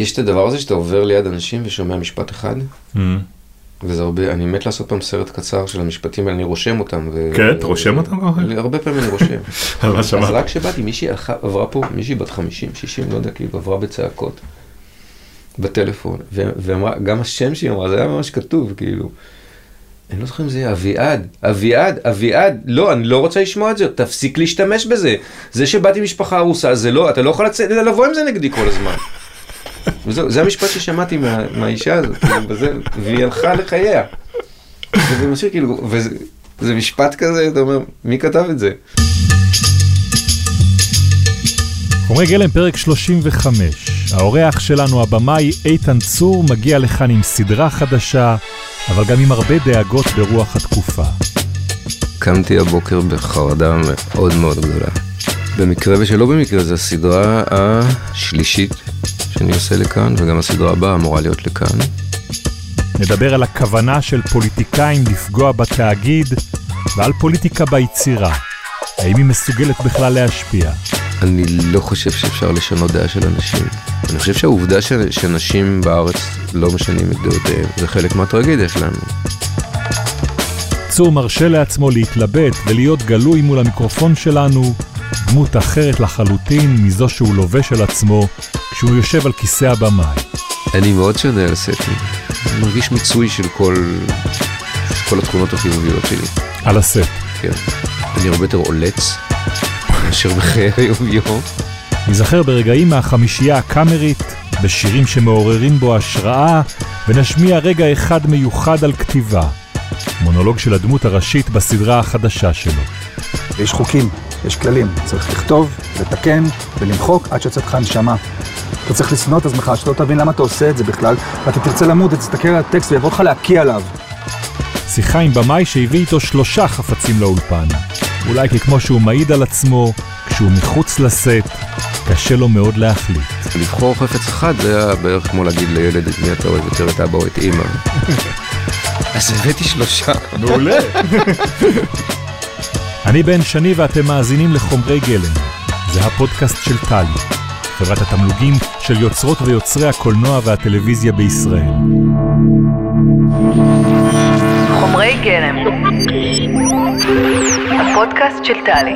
יש את הדבר הזה שאתה עובר ליד אנשים ושומע משפט אחד, Mm. וזה הרבה, אני מת לעשות פעם סרט קצר של המשפטים האלה, אני רושם אותם. ו... כן, אתה רושם אותם? אני- הרבה פעמים אני רושם. אז? רק כשבאתי, מישהי עברה פה, מישהי בת 50, 60, לא יודע, כאילו, עברה בצעקות. בטלפון, ו- ואמרה, גם השם שהיא אמרה, זה היה ממש כתוב, כאילו. אני לא זוכר אם זה יהיה אביעד, אביעד, אביעד, לא, אני לא רוצה לשמוע את זה, תפסיק להשתמש בזה. זה שבאתי משפחה ארוסה, זה לא, אתה לא יכול לצאת, לבוא עם זה נגדי כל הזמן. וזהו, זה המשפט ששמעתי מה, מהאישה הזאת, כאילו, בזה, והיא הלכה לחייה. וזה משאיר, כאילו, וזה זה משפט כזה, אתה אומר, מי כתב את זה? חומרי גלם, פרק 35. האורח שלנו, הבמאי איתן צור, מגיע לכאן עם סדרה חדשה, אבל גם עם הרבה דאגות ברוח התקופה. קמתי הבוקר בחרדה מאוד מאוד גדולה. במקרה ושלא במקרה, זו הסדרה השלישית שאני עושה לכאן, וגם הסדרה הבאה אמורה להיות לכאן. נדבר על הכוונה של פוליטיקאים לפגוע בתאגיד ועל פוליטיקה ביצירה. האם היא מסוגלת בכלל להשפיע? אני לא חושב שאפשר לשנות דעה של אנשים. אני חושב שהעובדה ש... שאנשים בארץ לא משנים את דעותיהם, זה חלק מהטרגדיה שלנו. צור מרשה לעצמו להתלבט ולהיות גלוי מול המיקרופון שלנו, דמות אחרת לחלוטין מזו שהוא לובש על עצמו כשהוא יושב על כיסא הבמאי. אני מאוד שונה על סטים. אני מרגיש מיצוי של כל, כל התכונות החיוביות שלי. על הסט. כן. אני הרבה יותר עולץ מאשר בחיי היום-יום. ניזכר ברגעים מהחמישייה הקאמרית, בשירים שמעוררים בו השראה, ונשמיע רגע אחד מיוחד על כתיבה. מונולוג של הדמות הראשית בסדרה החדשה שלו. יש חוקים, יש כללים, צריך לכתוב, לתקן ולמחוק עד שיוצאת לך נשמה. אתה צריך לשנוא את עצמך, שאתה לא תבין למה אתה עושה את זה בכלל, ואתה תרצה למות, תסתכל על הטקסט ויבוא לך להקיא עליו. שיחה עם במאי שהביא איתו שלושה חפצים לאולפן. אולי כי כמו שהוא מעיד על עצמו, כשהוא מחוץ לסט, קשה לו מאוד להחליט. לבחור חפץ אחד זה היה בערך כמו להגיד לילד את מי אתה אוהב יותר את אבא או את אימא. אז הבאתי שלושה. מעולה. אני בן שני ואתם מאזינים לחומרי גלם. זה הפודקאסט של טלי, חברת התמלוגים של יוצרות ויוצרי הקולנוע והטלוויזיה בישראל. חומרי גלם. הפודקאסט של טלי.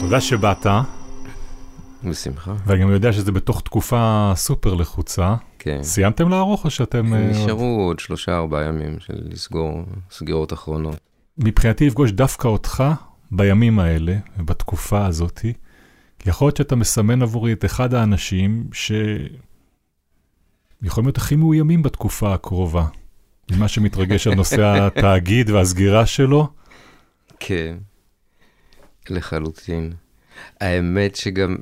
תודה שבאת, בשמחה. ואני גם יודע שזה בתוך תקופה סופר לחוצה. כן. סיימתם לערוך או שאתם... אה, עוד- נשארו עוד שלושה ארבעה ימים של לסגור סגירות אחרונות. מבחינתי לפגוש דווקא אותך בימים האלה ובתקופה הזאתי, כי יכול להיות שאתה מסמן עבורי את אחד האנשים שיכולים להיות הכי מאוימים בתקופה הקרובה. ממה שמתרגש על נושא התאגיד והסגירה שלו. כן, לחלוטין. האמת שגם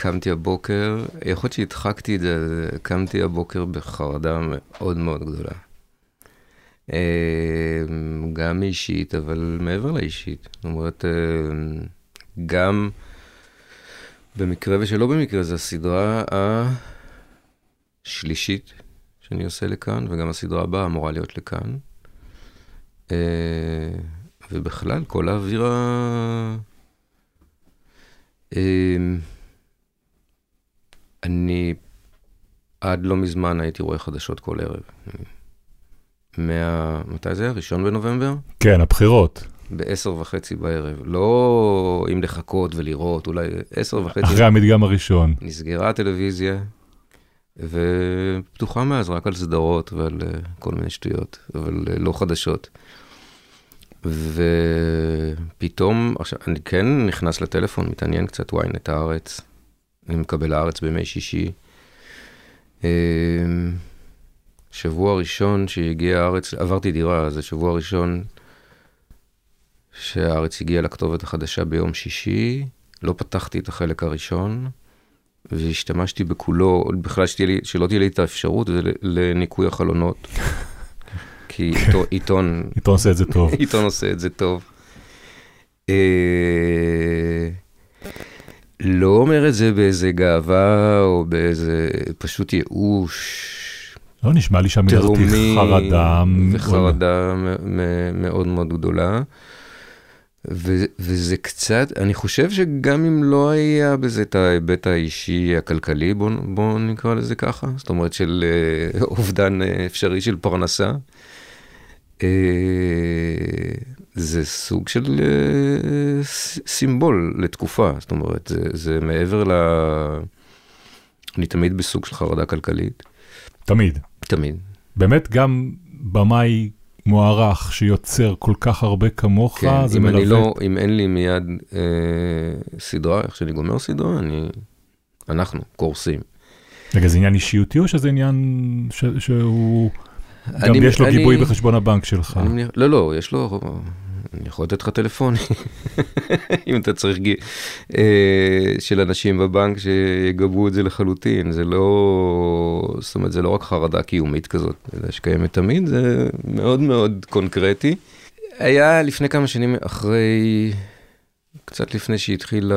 קמתי הבוקר, יכול להיות שהדחקתי את זה, קמתי הבוקר בחרדה מאוד מאוד גדולה. אה, גם אישית, אבל מעבר לאישית. זאת אומרת, אה, גם במקרה ושלא במקרה, זו הסדרה השלישית שאני עושה לכאן, וגם הסדרה הבאה אמורה להיות לכאן. אה, ובכלל, כל האווירה... אני עד לא מזמן הייתי רואה חדשות כל ערב. מה... מתי זה? ראשון בנובמבר? כן, הבחירות. בעשר וחצי בערב. לא אם לחכות ולראות, אולי עשר וחצי. אחרי המדגם הראשון. נסגרה הטלוויזיה, ופתוחה מאז רק על סדרות ועל אה, כל מיני שטויות, אבל אה, לא חדשות. ופתאום, עכשיו, אני כן נכנס לטלפון, מתעניין קצת ynet הארץ, אני מקבל הארץ בימי שישי. אה, שבוע ראשון שהגיע הארץ, עברתי דירה, זה שבוע ראשון שהארץ הגיעה לכתובת החדשה ביום שישי, לא פתחתי את החלק הראשון, והשתמשתי בכולו, בכלל שתהיה לי, שלא תהיה לי את האפשרות, זה לניקוי החלונות. כי עיתון, עיתון, עיתון עושה את זה טוב. עיתון עושה את זה טוב. לא אומר את זה באיזה גאווה או באיזה פשוט ייאוש. לא נשמע לי תהומי חרדה. וחרדה מאוד מאוד גדולה. ו- וזה קצת, אני חושב שגם אם לא היה בזה את ההיבט האישי הכלכלי, בוא, בוא נקרא לזה ככה, זאת אומרת של אה, אובדן אפשרי של פרנסה, אה, זה סוג של אה, סימבול לתקופה, זאת אומרת, זה, זה מעבר ל... אני תמיד בסוג של חרדה כלכלית, תמיד. תמיד. באמת גם במאי מוערך שיוצר כל כך הרבה כמוך, כן, זה אם מלווה. אני לא, אם אין לי מיד אה, סדרה, איך שאני גומר סדרה, אני, אנחנו קורסים. רגע, זה עניין אישיותי או שזה עניין ש, שהוא... גם אני- יש לו אני- גיבוי בחשבון הבנק שלך. אני לא, לא, יש לו, אני יכול לתת לך טלפונים, אם אתה צריך, גי- אה, של אנשים בבנק שיגבו את זה לחלוטין, זה לא, זאת אומרת, זה לא רק חרדה קיומית כזאת, אלא שקיימת תמיד, זה מאוד מאוד קונקרטי. היה לפני כמה שנים אחרי, קצת לפני שהתחילה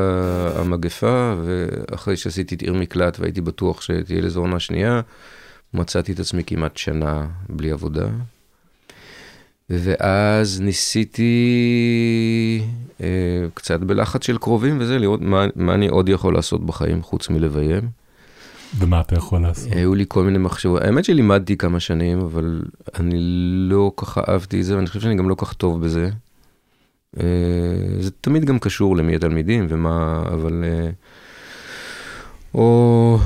המגפה, ואחרי שעשיתי את עיר מקלט והייתי בטוח שתהיה לזה עונה שנייה, מצאתי את עצמי כמעט שנה בלי עבודה. ואז ניסיתי אה, קצת בלחץ של קרובים וזה, לראות מה, מה אני עוד יכול לעשות בחיים חוץ מלביים. ומה אתה יכול לעשות? היו לי כל מיני מחשבות, האמת שלימדתי כמה שנים, אבל אני לא כך אהבתי את זה, ואני חושב שאני גם לא כך טוב בזה. אה, זה תמיד גם קשור למי התלמידים ומה, אבל... אה, או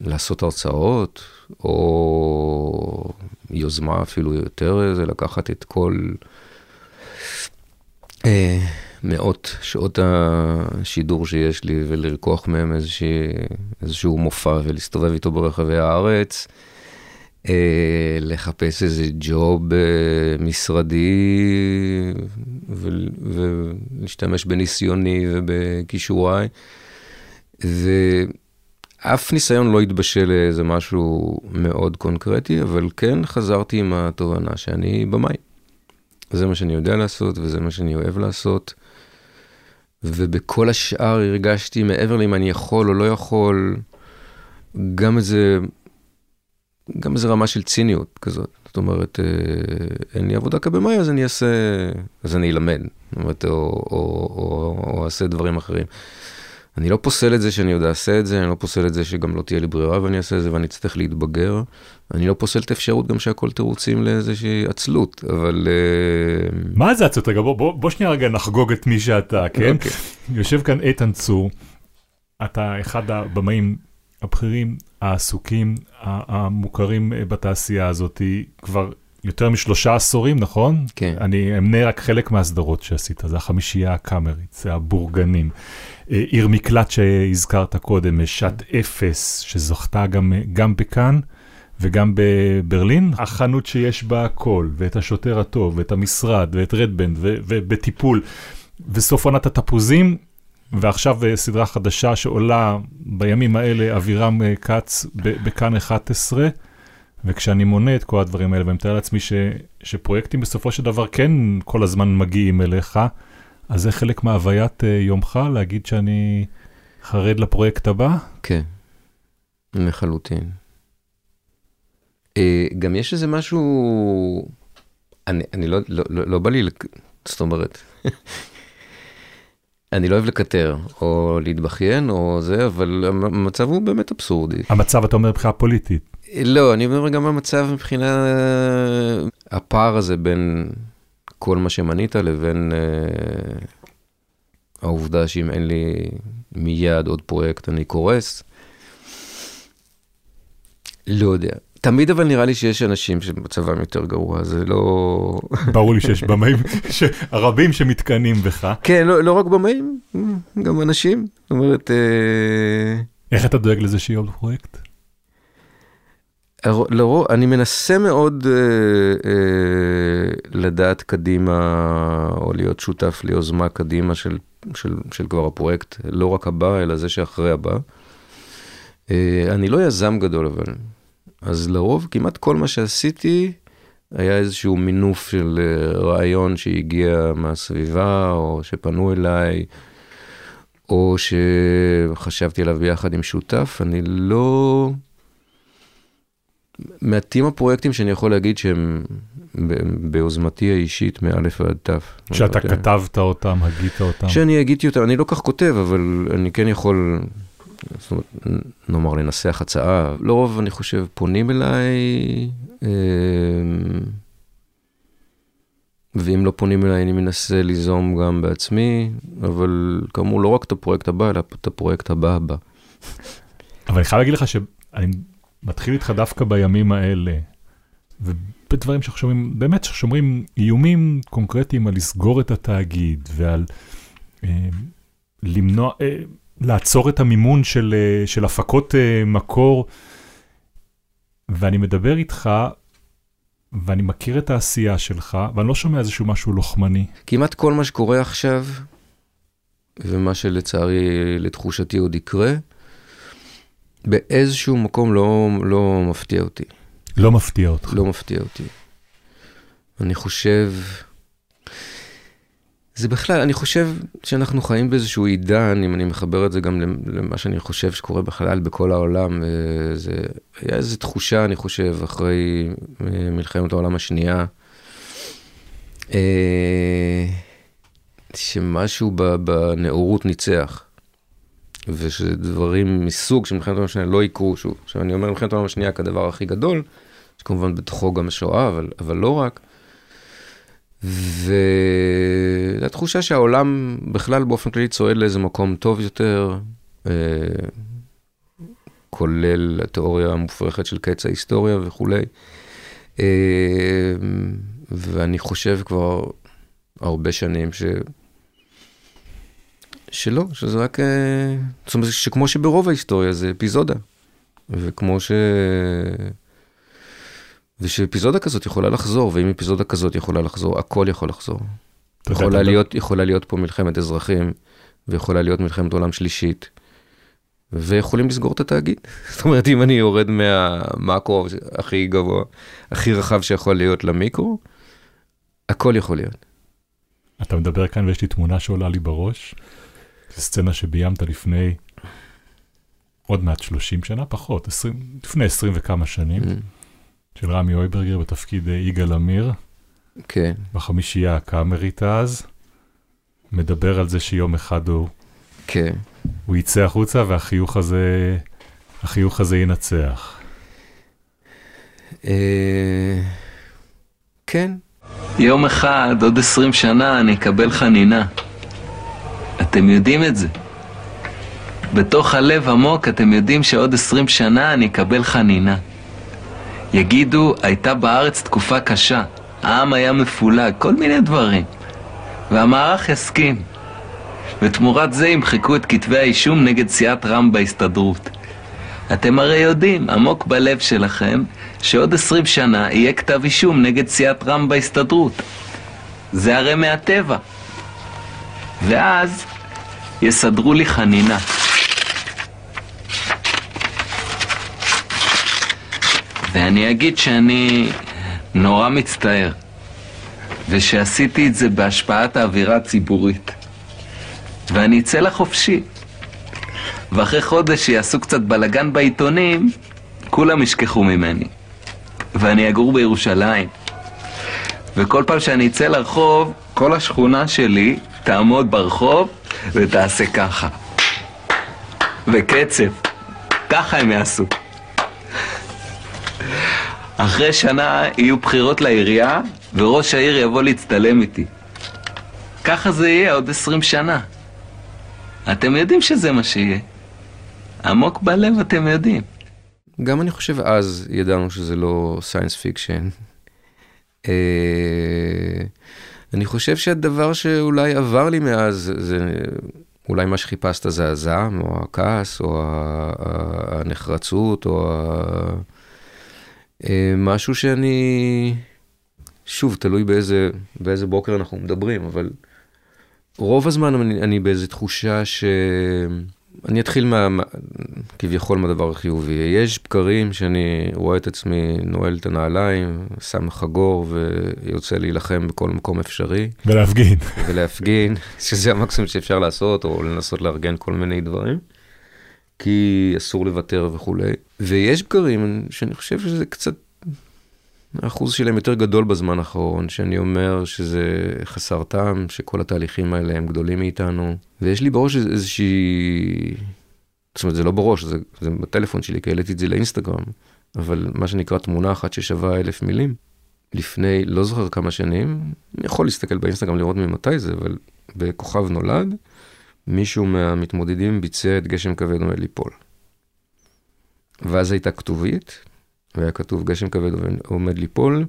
לעשות הרצאות, או יוזמה אפילו יותר, זה לקחת את כל אה, מאות שעות השידור שיש לי ולרקוח מהם איזושהי, איזשהו מופע ולהסתובב איתו ברחבי הארץ. אה, לחפש איזה ג'וב אה, משרדי ו- ולהשתמש בניסיוני ובכישוריי. ואף ניסיון לא התבשל לאיזה משהו מאוד קונקרטי, אבל כן חזרתי עם התובנה שאני במאי. זה מה שאני יודע לעשות וזה מה שאני אוהב לעשות. ובכל השאר הרגשתי מעבר לאם אני יכול או לא יכול, גם איזה, גם איזה רמה של ציניות כזאת. זאת אומרת, אה, אין לי עבודה כבמאי, אז אני אעשה, אז אני אלמד, זאת אומרת, או, או, או, או אעשה דברים אחרים. אני לא פוסל את זה שאני עוד אעשה את זה, אני לא פוסל את זה שגם לא תהיה לי ברירה ואני אעשה את זה ואני אצטרך להתבגר. אני לא פוסל את האפשרות גם שהכל תירוצים לאיזושהי עצלות, אבל... אה, מה זה עצות? רגע, בוא, בוא, בוא שנייה רגע נחגוג את מי שאתה, כן? אוקיי. יושב כאן איתן צור, אתה אחד הבמאים הבכירים, העסוקים, המוכרים אה, בתעשייה הזאת כבר יותר משלושה עשורים, נכון? כן. אני אמנה רק חלק מהסדרות שעשית, זה החמישייה הקאמרית, זה הבורגנים. עיר מקלט שהזכרת קודם, שעת אפס, שזכתה גם, גם בכאן. וגם בברלין, החנות שיש בה הכל, ואת השוטר הטוב, ואת המשרד, ואת רדבנד, ובטיפול, וסוף עונת התפוזים, ועכשיו אה, סדרה חדשה שעולה בימים האלה, אבירם אה, כץ בכאן 11, וכשאני מונה את כל הדברים האלה, ואני מתאר לעצמי ש- שפרויקטים בסופו של דבר כן כל הזמן מגיעים אליך, אז זה חלק מהוויית אה, יומך, להגיד שאני חרד לפרויקט הבא? כן, לחלוטין. אה, גם יש איזה משהו, אני, אני לא, לא, לא, לא בא לי, לק- זאת אומרת, אני לא אוהב לקטר, או להתבכיין, או זה, אבל המ- המצב הוא באמת אבסורדי. המצב, אתה אומר, מבחינה פוליטית. לא, אני אומר גם המצב מבחינה, הפער הזה בין כל מה שמנית לבין אה, העובדה שאם אין לי מיד עוד פרויקט אני קורס. לא יודע. תמיד אבל נראה לי שיש אנשים שמצבם יותר גרוע, זה לא... ברור לי שיש במאים רבים שמתקנאים בך. כן, לא, לא רק במאים, גם אנשים. זאת אומרת, אה, איך אתה דואג לזה שיהיה עוד פרויקט? לרוב, אני מנסה מאוד אה, אה, לדעת קדימה, או להיות שותף ליוזמה קדימה של, של, של כבר הפרויקט, לא רק הבא, אלא זה שאחרי הבא. אה, אני לא יזם גדול, אבל. אז לרוב, כמעט כל מה שעשיתי, היה איזשהו מינוף של אה, רעיון שהגיע מהסביבה, או שפנו אליי, או שחשבתי עליו ביחד עם שותף. אני לא... מעטים הפרויקטים שאני יכול להגיד שהם ביוזמתי האישית מאלף ועד תף. שאתה כן. כתבת אותם, הגית אותם. שאני הגיתי אותם, אני לא כך כותב, אבל אני כן יכול, זאת אומרת, נאמר, לנסח הצעה. לרוב, אני חושב, פונים אליי, אה, ואם לא פונים אליי, אני מנסה ליזום גם בעצמי, אבל כאמור, לא רק את הפרויקט הבא, אלא את הפרויקט הבא הבא. אבל אני חייב להגיד לך שאני מתחיל איתך דווקא בימים האלה, ובדברים שאנחנו שומעים, באמת ששומרים איומים קונקרטיים על לסגור את התאגיד ועל אה, למנוע, אה, לעצור את המימון של, אה, של הפקות אה, מקור, ואני מדבר איתך, ואני מכיר את העשייה שלך, ואני לא שומע איזשהו משהו לוחמני. כמעט כל מה שקורה עכשיו, ומה שלצערי, לתחושתי עוד יקרה, באיזשהו מקום לא, לא מפתיע אותי. לא מפתיע אותך. לא מפתיע אותי. אני חושב... זה בכלל, אני חושב שאנחנו חיים באיזשהו עידן, אם אני מחבר את זה גם למה שאני חושב שקורה בכלל בכל העולם, זה היה איזו תחושה, אני חושב, אחרי אה, מלחמת העולם השנייה, אה, שמשהו בנאורות ניצח, ושדברים מסוג של מלחמת העולם השנייה לא יקרו שוב. עכשיו, אני אומר מלחמת העולם השנייה כדבר הכי גדול, שכמובן בתוכו גם השואה, אבל, אבל לא רק. והתחושה שהעולם בכלל באופן כללי צועד לאיזה מקום טוב יותר, אה, כולל התיאוריה המופרכת של קץ ההיסטוריה וכולי. אה, ואני חושב כבר הרבה שנים ש... שלא, שזה רק, אה, זאת אומרת, שכמו שברוב ההיסטוריה זה אפיזודה, וכמו ש... ושאפיזודה כזאת יכולה לחזור, ואם אפיזודה כזאת יכולה לחזור, הכל יכול לחזור. יכולה להיות, יכולה להיות פה מלחמת אזרחים, ויכולה להיות מלחמת עולם שלישית, ויכולים לסגור את התאגיד. זאת אומרת, אם אני יורד מהמאקרו הכי גבוה, הכי רחב שיכול להיות למיקרו, הכל יכול להיות. אתה מדבר כאן ויש לי תמונה שעולה לי בראש, סצנה שביימת לפני עוד מעט 30 שנה, פחות, 20, לפני 20 וכמה שנים. Mm. של רמי אויברגר בתפקיד יגאל עמיר. כן. בחמישייה הקאמרית אז. מדבר על זה שיום אחד הוא... כן. הוא יצא החוצה והחיוך הזה, החיוך הזה ינצח. אה, כן. יום אחד, עוד עשרים שנה, אני אקבל חנינה. אתם יודעים את זה. בתוך הלב עמוק אתם יודעים שעוד עשרים שנה אני אקבל חנינה. יגידו, הייתה בארץ תקופה קשה, העם היה מפולג, כל מיני דברים. והמערך יסכים. ותמורת זה ימחקו את כתבי האישום נגד סיעת רע"מ בהסתדרות. אתם הרי יודעים, עמוק בלב שלכם, שעוד עשרים שנה יהיה כתב אישום נגד סיעת רע"מ בהסתדרות. זה הרי מהטבע. ואז יסדרו לי חנינה. ואני אגיד שאני נורא מצטער, ושעשיתי את זה בהשפעת האווירה הציבורית. ואני אצא לחופשי. ואחרי חודש שיעשו קצת בלגן בעיתונים, כולם ישכחו ממני. ואני אגור בירושלים. וכל פעם שאני אצא לרחוב, כל השכונה שלי תעמוד ברחוב ותעשה ככה. וקצב. ככה הם יעשו. אחרי שנה יהיו בחירות לעירייה, וראש העיר יבוא להצטלם איתי. ככה זה יהיה עוד עשרים שנה. אתם יודעים שזה מה שיהיה. עמוק בלב אתם יודעים. גם אני חושב אז ידענו שזה לא science fiction. אני חושב שהדבר שאולי עבר לי מאז זה אולי מה שחיפשת זה הזעם או הכעס או הנחרצות או אה, משהו שאני, שוב, תלוי באיזה, באיזה בוקר אנחנו מדברים, אבל רוב הזמן אני, אני באיזה תחושה ש... אני אתחיל מה, כביכול מהדבר החיובי. יש בקרים שאני רואה את עצמי נועל את הנעליים, שם חגור ויוצא להילחם בכל מקום אפשרי. ולהפגין. ולהפגין, שזה המקסימום שאפשר לעשות, או לנסות לארגן כל מיני דברים. כי אסור לוותר וכולי. ויש בקרים שאני חושב שזה קצת, האחוז שלהם יותר גדול בזמן האחרון, שאני אומר שזה חסר טעם, שכל התהליכים האלה הם גדולים מאיתנו. ויש לי בראש איזושהי... זאת אומרת, זה לא בראש, זה, זה בטלפון שלי, כי העליתי את זה לאינסטגרם, אבל מה שנקרא תמונה אחת ששווה אלף מילים. לפני, לא זוכר כמה שנים, אני יכול להסתכל באינסטגרם לראות ממתי זה, אבל בכוכב נולד, מישהו מהמתמודדים ביצע את גשם כבד עומד ליפול. ואז הייתה כתובית, והיה כתוב גשם כבד עומד ליפול,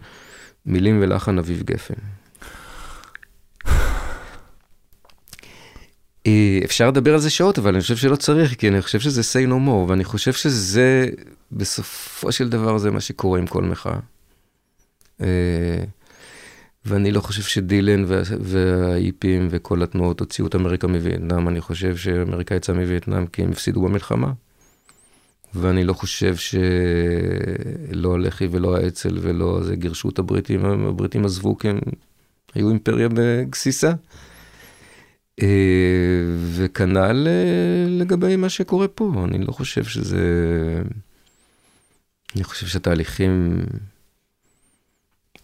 מילים ולחן אביב גפן. אה, אפשר לדבר על זה שעות, אבל אני חושב שלא צריך, כי אני חושב שזה say no more, ואני חושב שזה, בסופו של דבר, זה מה שקורה עם כל מחאה. אה, ואני לא חושב שדילן והאיפים וכל התנועות הוציאו את אמריקה מווייטנאם, אני חושב שאמריקה יצאה מווייטנאם כי הם הפסידו במלחמה. ואני לא חושב שלא הלח"י ולא האצ"ל ולא זה גירשו את הבריטים, הבריטים עזבו כי הם היו אימפריה בגסיסה. אה, וכנ"ל אה, לגבי מה שקורה פה, אני לא חושב שזה... אני חושב שהתהליכים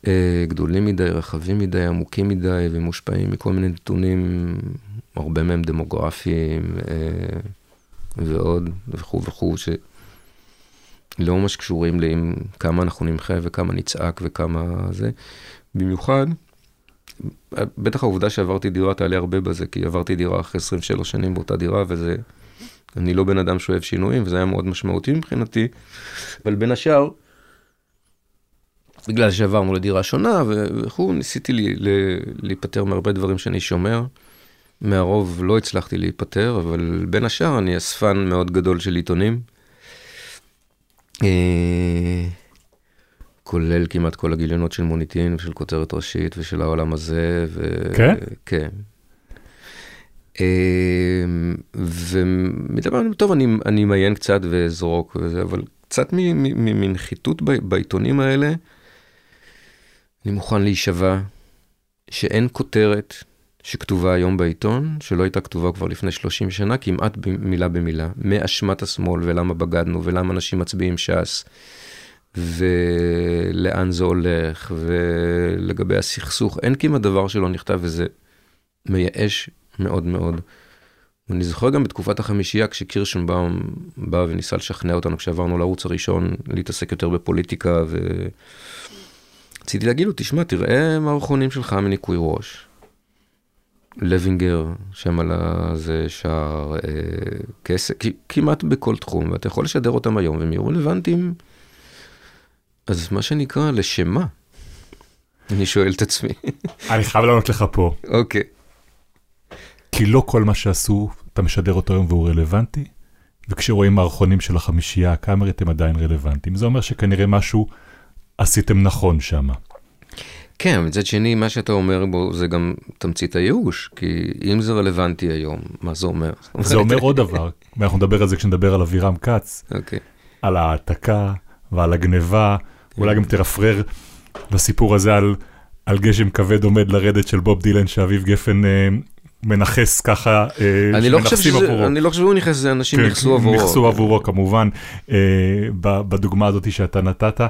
אה, גדולים מדי, רחבים מדי, עמוקים מדי ומושפעים מכל מיני נתונים, הרבה מהם דמוגרפיים ועוד וכו' וכו', שלא ממש קשורים לעם כמה אנחנו נמחה וכמה נצעק וכמה זה. במיוחד, בטח העובדה שעברתי דירה תעלה הרבה בזה, כי עברתי דירה אחרי 23 שנים באותה דירה, וזה... אני לא בן אדם שאוהב שינויים, וזה היה מאוד משמעותי מבחינתי, אבל בין השאר, בגלל שעברנו לדירה שונה וכו', ניסיתי לי, להיפטר מהרבה דברים שאני שומר. מהרוב לא הצלחתי להיפטר, אבל בין השאר אני אספן מאוד גדול של עיתונים. אה, כולל כמעט כל הגיליונות של מוניטין ושל כותרת ראשית ושל העולם הזה. ו... כן? כן. אמ, ומדי פעם, טוב, אני, אני מעיין קצת ואזרוק וזה, אבל קצת מנחיתות בעיתונים האלה, אני מוכן להישבע שאין כותרת שכתובה היום בעיתון, שלא הייתה כתובה כבר לפני 30 שנה, כמעט מילה במילה, מאשמת השמאל ולמה בגדנו ולמה אנשים מצביעים ש"ס. ולאן זה הולך, ולגבי הסכסוך, אין כמעט דבר שלא נכתב, וזה מייאש מאוד מאוד. ואני זוכר גם בתקופת החמישייה, כשקירשנבאום בא וניסה לשכנע אותנו, כשעברנו לערוץ הראשון, להתעסק יותר בפוליטיקה, ורציתי להגיד לו, תשמע, תראה מערכונים שלך מניקוי ראש. לוינגר, שם על זה שער, אה, כסף, כמעט בכל תחום, ואתה יכול לשדר אותם היום, והם יהיו רלוונטיים. אז מה שנקרא, לשמה? אני שואל את עצמי. אני חייב לענות לך פה. אוקיי. כי לא כל מה שעשו, אתה משדר אותו היום והוא רלוונטי, וכשרואים מערכונים של החמישייה הקאמרית הם עדיין רלוונטיים. זה אומר שכנראה משהו עשיתם נכון שם. כן, מצד שני, מה שאתה אומר בו זה גם תמצית הייאוש, כי אם זה רלוונטי היום, מה זה אומר? זה אומר עוד דבר, ואנחנו נדבר על זה כשנדבר על אבירם כץ, אוקיי. על העתקה ועל הגניבה, אולי גם תרפרר בסיפור הזה על, על גשם כבד עומד לרדת של בוב דילן שאביב גפן אה, מנכס ככה, אה, אני לא חושב שזה, אני לא חושב שהוא נכנס, זה אנשים כן, נכסו עבורו. נכסו עבורו כמובן, אה, בדוגמה הזאת שאתה נתת.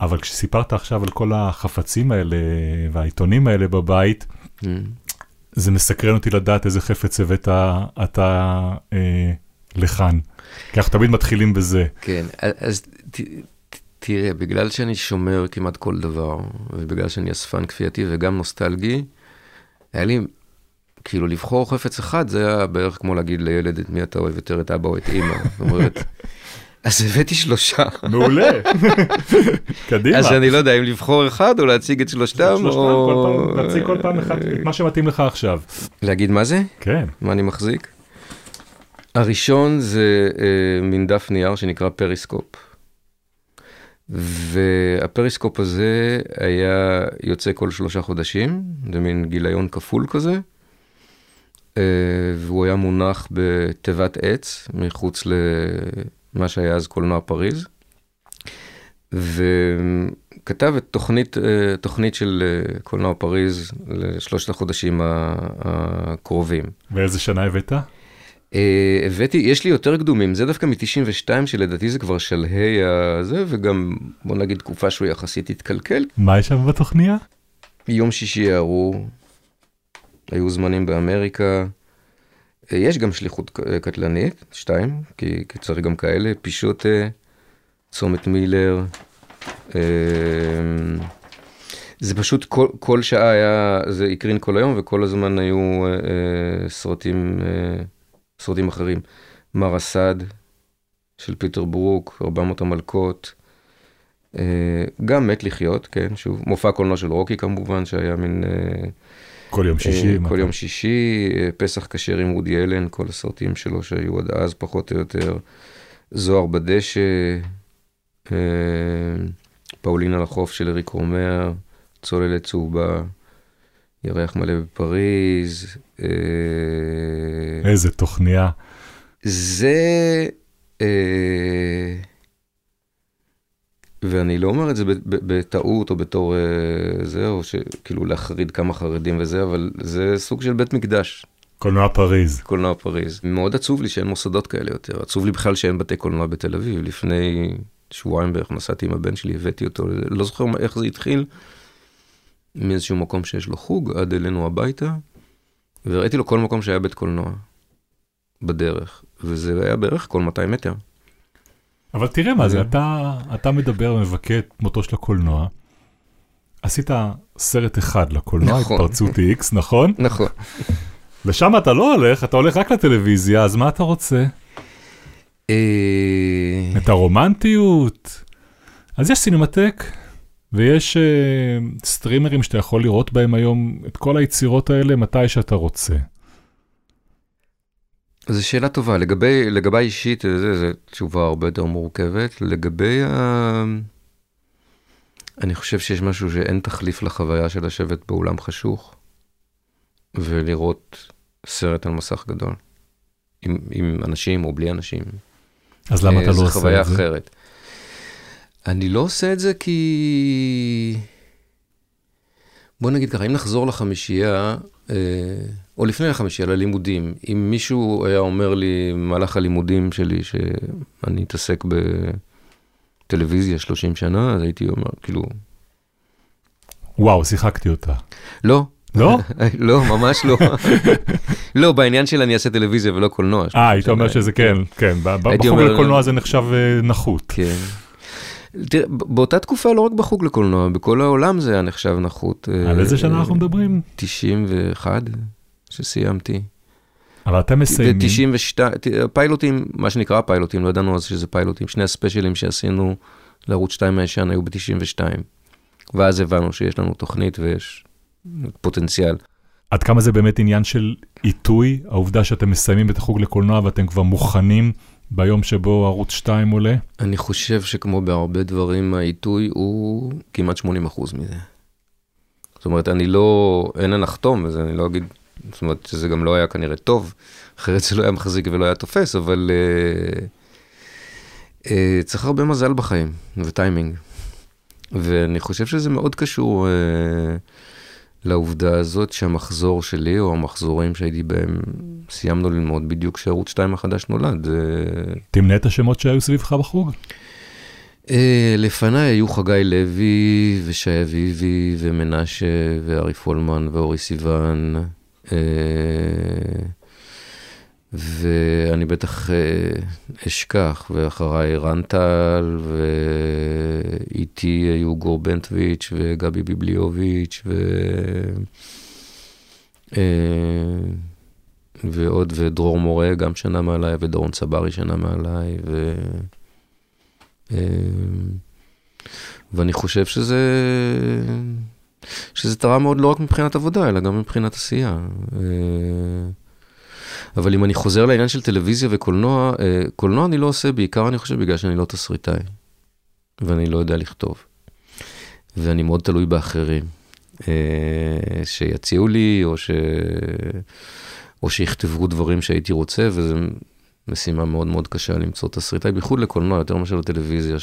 אבל כשסיפרת עכשיו על כל החפצים האלה והעיתונים האלה בבית, mm. זה מסקרן אותי לדעת איזה חפץ הבאת אתה אה, לכאן. כי אנחנו תמיד מתחילים בזה. כן, אז ת, תראה, בגלל שאני שומר כמעט כל דבר, ובגלל שאני אספן כפייתי וגם נוסטלגי, היה לי, כאילו לבחור חפץ אחד זה היה בערך כמו להגיד לילד את מי אתה אוהב יותר, את אבא או את אימא. זאת אומרת, אז הבאתי שלושה. מעולה, קדימה. אז אני לא יודע אם לבחור אחד או להציג את שלושתם, או... להציג כל פעם אחד, את מה שמתאים לך עכשיו. להגיד מה זה? כן. מה אני מחזיק? הראשון זה אה, מין דף נייר שנקרא פריסקופ. והפריסקופ הזה היה יוצא כל שלושה חודשים, זה מין גיליון כפול כזה. אה, והוא היה מונח בתיבת עץ מחוץ למה שהיה אז קולנוע פריז. וכתב את תוכנית, אה, תוכנית של אה, קולנוע פריז לשלושת החודשים הקרובים. ואיזה שנה הבאת? אה, הבאתי, יש לי יותר קדומים, זה דווקא מ-92 שלדעתי זה כבר שלהי הזה, וגם בוא נגיד תקופה שהוא יחסית התקלקל. מה יש שם בתוכניה? יום שישי יערו, היו זמנים באמריקה. אה, יש גם שליחות אה, קטלנית, שתיים, כי, כי צריך גם כאלה, פישוטה, צומת מילר. אה, זה פשוט כל, כל שעה היה, זה הקרין כל היום וכל הזמן היו אה, אה, סרטים, אה, סרטים אחרים. מר אסד של פיטר ברוק, 400 המלכות. אה, גם מת לחיות, כן, שוב, מופע קולנוע של רוקי כמובן, שהיה מין... אה, כל יום שישי. אה, כל יום שישי, אה, פסח כשר עם רודי אלן, כל הסרטים שלו שהיו עד אז פחות או יותר. זוהר בדשא, אה, פאולין על החוף של אריק רומר, צוללת צהובה, ירח מלא בפריז. איזה תוכניה. זה... אה, ואני לא אומר את זה בטעות או בתור אה, זה, או שכאילו להחריד כמה חרדים וזה, אבל זה סוג של בית מקדש, קולנוע פריז. קולנוע פריז. מאוד עצוב לי שאין מוסדות כאלה יותר, עצוב לי בכלל שאין בתי קולנוע בתל אביב. לפני שבועיים בערך נסעתי עם הבן שלי, הבאתי אותו, לא זוכר איך זה התחיל, מאיזשהו מקום שיש לו חוג, עד אלינו הביתה, וראיתי לו כל מקום שהיה בית קולנוע, בדרך, וזה היה בערך כל 200 מטר. אבל תראה מה זה. אתה, אתה מדבר ומבכה את מותו של הקולנוע. עשית סרט אחד לקולנוע, נכון. התפרצות X, נכון? נכון. לשם אתה לא הולך, אתה הולך רק לטלוויזיה, אז מה אתה רוצה? אה, את הרומנטיות? אז יש סינמטק, ויש uh, סטרימרים שאתה יכול לראות בהם היום את כל היצירות האלה מתי שאתה רוצה. זו שאלה טובה. לגבי, לגבי אישית, זה תשובה הרבה יותר מורכבת. לגבי ה... אני חושב שיש משהו שאין תחליף לחוויה של לשבת באולם חשוך ולראות סרט על מסך גדול. עם, עם אנשים או בלי אנשים. אז למה אה, אתה לא זו עושה חוויה את זה? אחרת. אני לא עושה את זה כי... בוא נגיד ככה, אם נחזור לחמישייה, או לפני החמישייה, ללימודים, אם מישהו היה אומר לי במהלך הלימודים שלי שאני אתעסק בטלוויזיה 30 שנה, אז הייתי אומר, כאילו, וואו, שיחקתי אותה. לא. לא? לא, ממש לא. לא, בעניין של אני אעשה טלוויזיה ולא קולנוע. אה, היית אומר שזה כן, כן, בחוג לקולנוע זה נחשב אה, נחות. כן. תראה, באותה תקופה לא רק בחוג לקולנוע, בכל העולם זה היה נחשב נחות. על אה, איזה שנה אנחנו מדברים? 91 שסיימתי. אבל אתם מסיימים. ב-92, פיילוטים, מה שנקרא פיילוטים, לא ידענו אז שזה פיילוטים, שני הספיישלים שעשינו לערוץ 2 הישן היו ב-92. ואז הבנו שיש לנו תוכנית ויש פוטנציאל. עד כמה זה באמת עניין של עיתוי, העובדה שאתם מסיימים את החוג לקולנוע ואתם כבר מוכנים ביום שבו ערוץ 2 עולה? אני חושב שכמו בהרבה דברים, העיתוי הוא כמעט 80 אחוז מזה. זאת אומרת, אני לא, אין הנחתום, וזה אני לא אגיד, זאת אומרת, שזה גם לא היה כנראה טוב, אחרת זה לא היה מחזיק ולא היה תופס, אבל אה, אה, צריך הרבה מזל בחיים וטיימינג. ואני חושב שזה מאוד קשור אה, לעובדה הזאת שהמחזור שלי, או המחזורים שהייתי בהם, סיימנו ללמוד בדיוק כשערוץ 2 החדש נולד. אה, תמנה את השמות שהיו סביבך בחוג. אה, לפניי היו חגי לוי ושי אביבי ומנשה וארי פולמן ואורי סיוון. ואני בטח אה, אשכח, ואחריי רן טל, ואיתי היו גור בנטוויץ' וגבי ביבליוביץ', ו... אה, ועוד, ודרור מורה גם שנה מעליי, ודורון צברי שנה מעליי, ו... אה, ואני חושב שזה, שזה תרם מאוד לא רק מבחינת עבודה, אלא גם מבחינת עשייה. אבל אם אני חוזר לעניין של טלוויזיה וקולנוע, אה, קולנוע אני לא עושה בעיקר, אני חושב, בגלל שאני לא תסריטאי, ואני לא יודע לכתוב. ואני מאוד תלוי באחרים, אה, שיציעו לי, או, ש... או שיכתבו דברים שהייתי רוצה, וזו משימה מאוד מאוד קשה למצוא תסריטאי, בייחוד לקולנוע, יותר מאשר לטלוויזיה,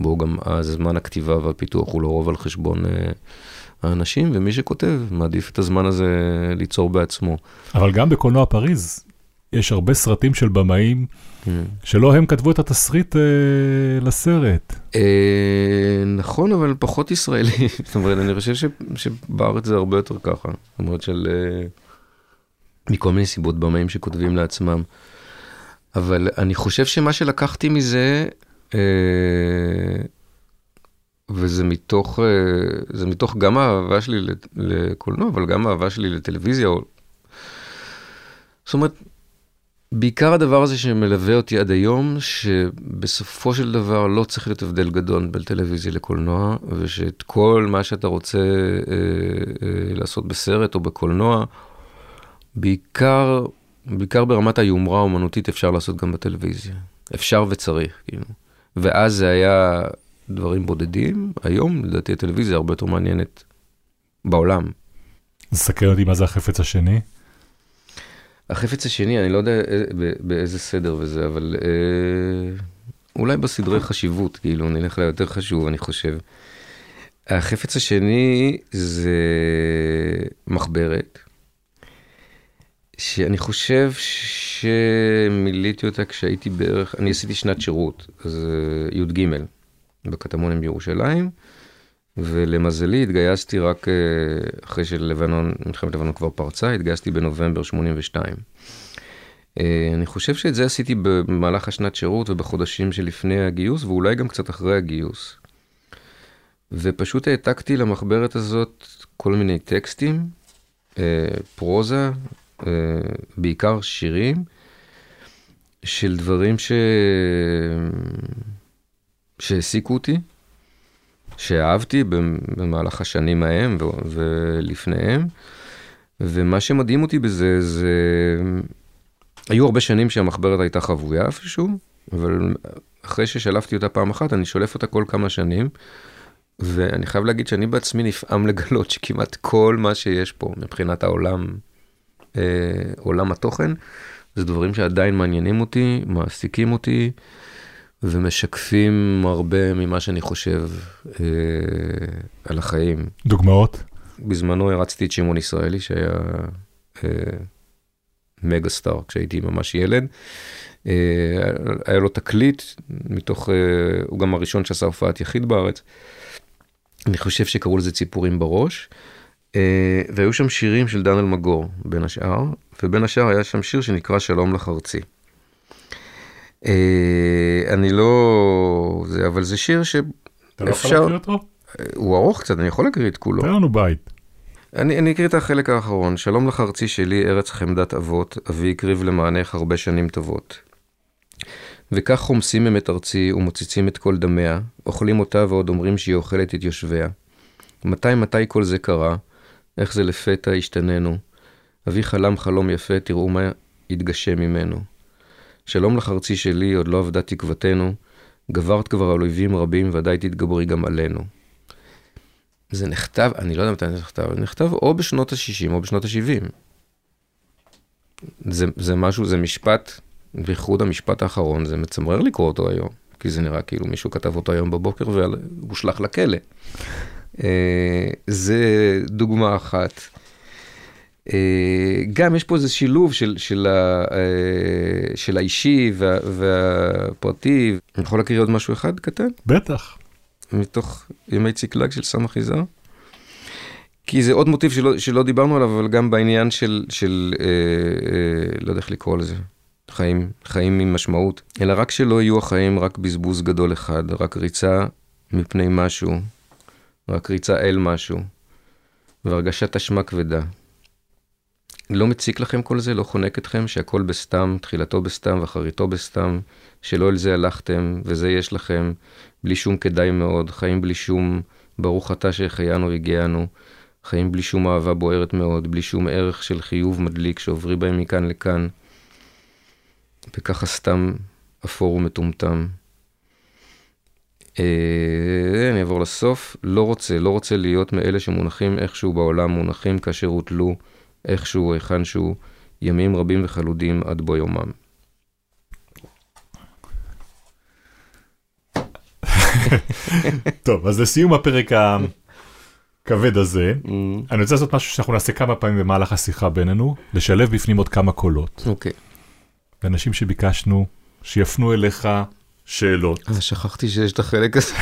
שבו גם אז זמן הכתיבה והפיתוח הוא לרוב על חשבון אה, האנשים, ומי שכותב מעדיף את הזמן הזה ליצור בעצמו. אבל גם בקולנוע פריז, יש הרבה סרטים של במאים שלא הם כתבו את התסריט אה, לסרט. אה, נכון, אבל פחות ישראלי. זאת אומרת, אני חושב ש, שבארץ זה הרבה יותר ככה. זאת אומרת, של... אה, מכל מיני סיבות במאים שכותבים לעצמם. אבל אני חושב שמה שלקחתי מזה, וזה מתוך, אה, זה מתוך גם האהבה שלי לקולנוע, אבל גם האהבה שלי לטלוויזיה. זאת אומרת, בעיקר הדבר הזה שמלווה אותי עד היום, שבסופו של דבר לא צריך להיות הבדל גדול בין טלוויזיה לקולנוע, ושאת כל מה שאתה רוצה אה, אה, לעשות בסרט או בקולנוע, בעיקר, בעיקר ברמת היומרה האומנותית אפשר לעשות גם בטלוויזיה. אפשר וצריך, כאילו. ואז זה היה דברים בודדים, היום לדעתי הטלוויזיה הרבה יותר מעניינת בעולם. אז סקרן אותי מה זה החפץ השני. החפץ השני, אני לא יודע באיזה סדר וזה, אבל אה, אולי בסדרי חשיבות, כאילו, נלך ליותר חשוב, אני חושב. החפץ השני זה מחברת, שאני חושב שמילאתי אותה כשהייתי בערך, אני עשיתי שנת שירות, אז אה, י"ג, בקטמונים בירושלים, ולמזלי התגייסתי רק אה, אחרי שלבנון, מלחמת לבנון כבר פרצה, התגייסתי בנובמבר 82. אה, אני חושב שאת זה עשיתי במהלך השנת שירות ובחודשים שלפני הגיוס, ואולי גם קצת אחרי הגיוס. ופשוט העתקתי למחברת הזאת כל מיני טקסטים, פרוזה, אה, בעיקר שירים, של דברים ש... שהעסיקו אותי, שאהבתי במהלך השנים ההם ו- ולפניהם, ומה שמדהים אותי בזה זה, היו הרבה שנים שהמחברת הייתה חבויה איפשהו, אבל אחרי ששלפתי אותה פעם אחת, אני שולף אותה כל כמה שנים, ואני חייב להגיד שאני בעצמי נפעם לגלות שכמעט כל מה שיש פה מבחינת העולם, אה, עולם התוכן, זה דברים שעדיין מעניינים אותי, מעסיקים אותי. ומשקפים הרבה ממה שאני חושב אה, על החיים. דוגמאות? בזמנו הרצתי את שמעון ישראלי, שהיה אה, מגה סטאר כשהייתי ממש ילד. אה, היה לו תקליט מתוך, אה, הוא גם הראשון שעשה הופעת יחיד בארץ. אני חושב שקראו לזה ציפורים בראש. אה, והיו שם שירים של דן אלמגור, בין השאר, ובין השאר היה שם שיר שנקרא שלום לחרצי. אה, אני לא... זה, אבל זה שיר שאפשר... אתה לא יכול להקריא אותו? הוא ארוך קצת, אני יכול להקריא את כולו. תן לנו בית. אני, אני אקריא את החלק האחרון. שלום לך ארצי שלי, ארץ חמדת אבות, אבי הקריב למענך הרבה שנים טובות. וכך חומסים הם את ארצי ומוציצים את כל דמיה, אוכלים אותה ועוד אומרים שהיא אוכלת את יושביה. מתי מתי כל זה קרה? איך זה לפתע השתננו? אבי חלם חלום יפה, תראו מה יתגשם ממנו. שלום לך ארצי שלי, עוד לא אבדה תקוותנו, גברת כבר על אויבים רבים, ודאי תתגברי גם עלינו. זה נכתב, אני לא יודע מתי זה נכתב, זה נכתב או בשנות ה-60 או בשנות ה-70. זה, זה משהו, זה משפט, בייחוד המשפט האחרון, זה מצמרר לקרוא אותו היום, כי זה נראה כאילו מישהו כתב אותו היום בבוקר והושלך לכלא. אה, זה דוגמה אחת. אה, גם יש פה איזה שילוב של, של, ה, אה, של האישי וה, והפרטי. אני יכול להקריא עוד משהו אחד קטן? בטח. מתוך ימי ציקלג של סמך יזהר. כי זה עוד מוטיב שלא, שלא דיברנו עליו, אבל גם בעניין של, של אה, אה, לא יודע איך לקרוא לזה, חיים, חיים עם משמעות. אלא רק שלא יהיו החיים רק בזבוז גדול אחד, רק ריצה מפני משהו, רק ריצה אל משהו, והרגשת אשמה כבדה. לא מציק לכם כל זה? לא חונק אתכם שהכל בסתם, תחילתו בסתם ואחריתו בסתם, שלא אל זה הלכתם, וזה יש לכם, בלי שום כדאי מאוד, חיים בלי שום ברוך אתה שהחיינו והגיענו, חיים בלי שום אהבה בוערת מאוד, בלי שום ערך של חיוב מדליק שעוברי בהם מכאן לכאן, וככה סתם אפור ומטומטם. אה, אני אעבור לסוף, לא רוצה, לא רוצה להיות מאלה שמונחים איכשהו בעולם, מונחים כאשר הוטלו איכשהו, היכן שהוא, ימים רבים וחלודים עד בוא יומם. טוב, אז לסיום הפרק הכבד הזה, אני רוצה לעשות משהו שאנחנו נעשה כמה פעמים במהלך השיחה בינינו, לשלב בפנים עוד כמה קולות. אוקיי. ואנשים שביקשנו שיפנו אליך שאלות. אה, שכחתי שיש את החלק הזה.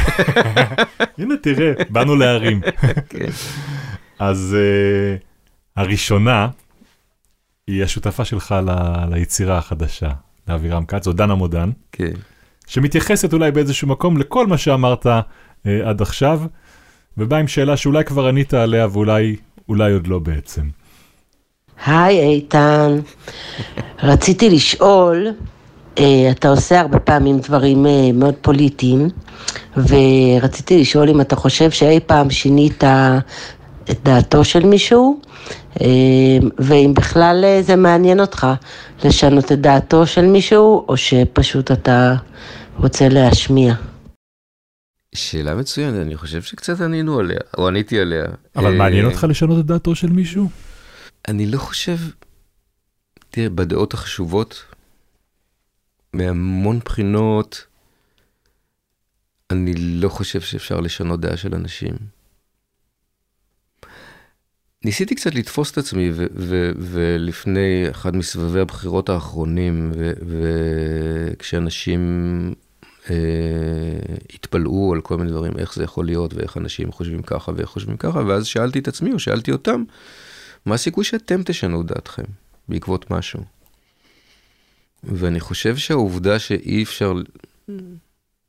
הנה תראה, באנו להרים. כן. אז uh, הראשונה היא השותפה שלך ל- ליצירה החדשה, לאבירם כץ, או דנה מודן, כן. שמתייחסת אולי באיזשהו מקום לכל מה שאמרת uh, עד עכשיו, ובאה עם שאלה שאולי כבר ענית עליה ואולי אולי עוד לא בעצם. היי איתן, רציתי לשאול, אתה עושה הרבה פעמים דברים אה, מאוד פוליטיים, ורציתי לשאול אם אתה חושב שאי פעם שינית את דעתו של מישהו, אה, ואם בכלל אה, זה מעניין אותך לשנות את דעתו של מישהו, או שפשוט אתה רוצה להשמיע. שאלה מצוינת, אני חושב שקצת ענינו עליה, או עניתי עליה. אבל אה, מעניין אותך לשנות את דעתו של מישהו? אני לא חושב, תראה, בדעות החשובות, מהמון בחינות, אני לא חושב שאפשר לשנות דעה של אנשים. ניסיתי קצת לתפוס את עצמי, ולפני אחד מסבבי הבחירות האחרונים, וכשאנשים אה, התפלאו על כל מיני דברים, איך זה יכול להיות, ואיך אנשים חושבים ככה ואיך חושבים ככה, ואז שאלתי את עצמי, או שאלתי אותם, מה הסיכוי שאתם תשנו דעתכם בעקבות משהו? ואני חושב שהעובדה שאי אפשר,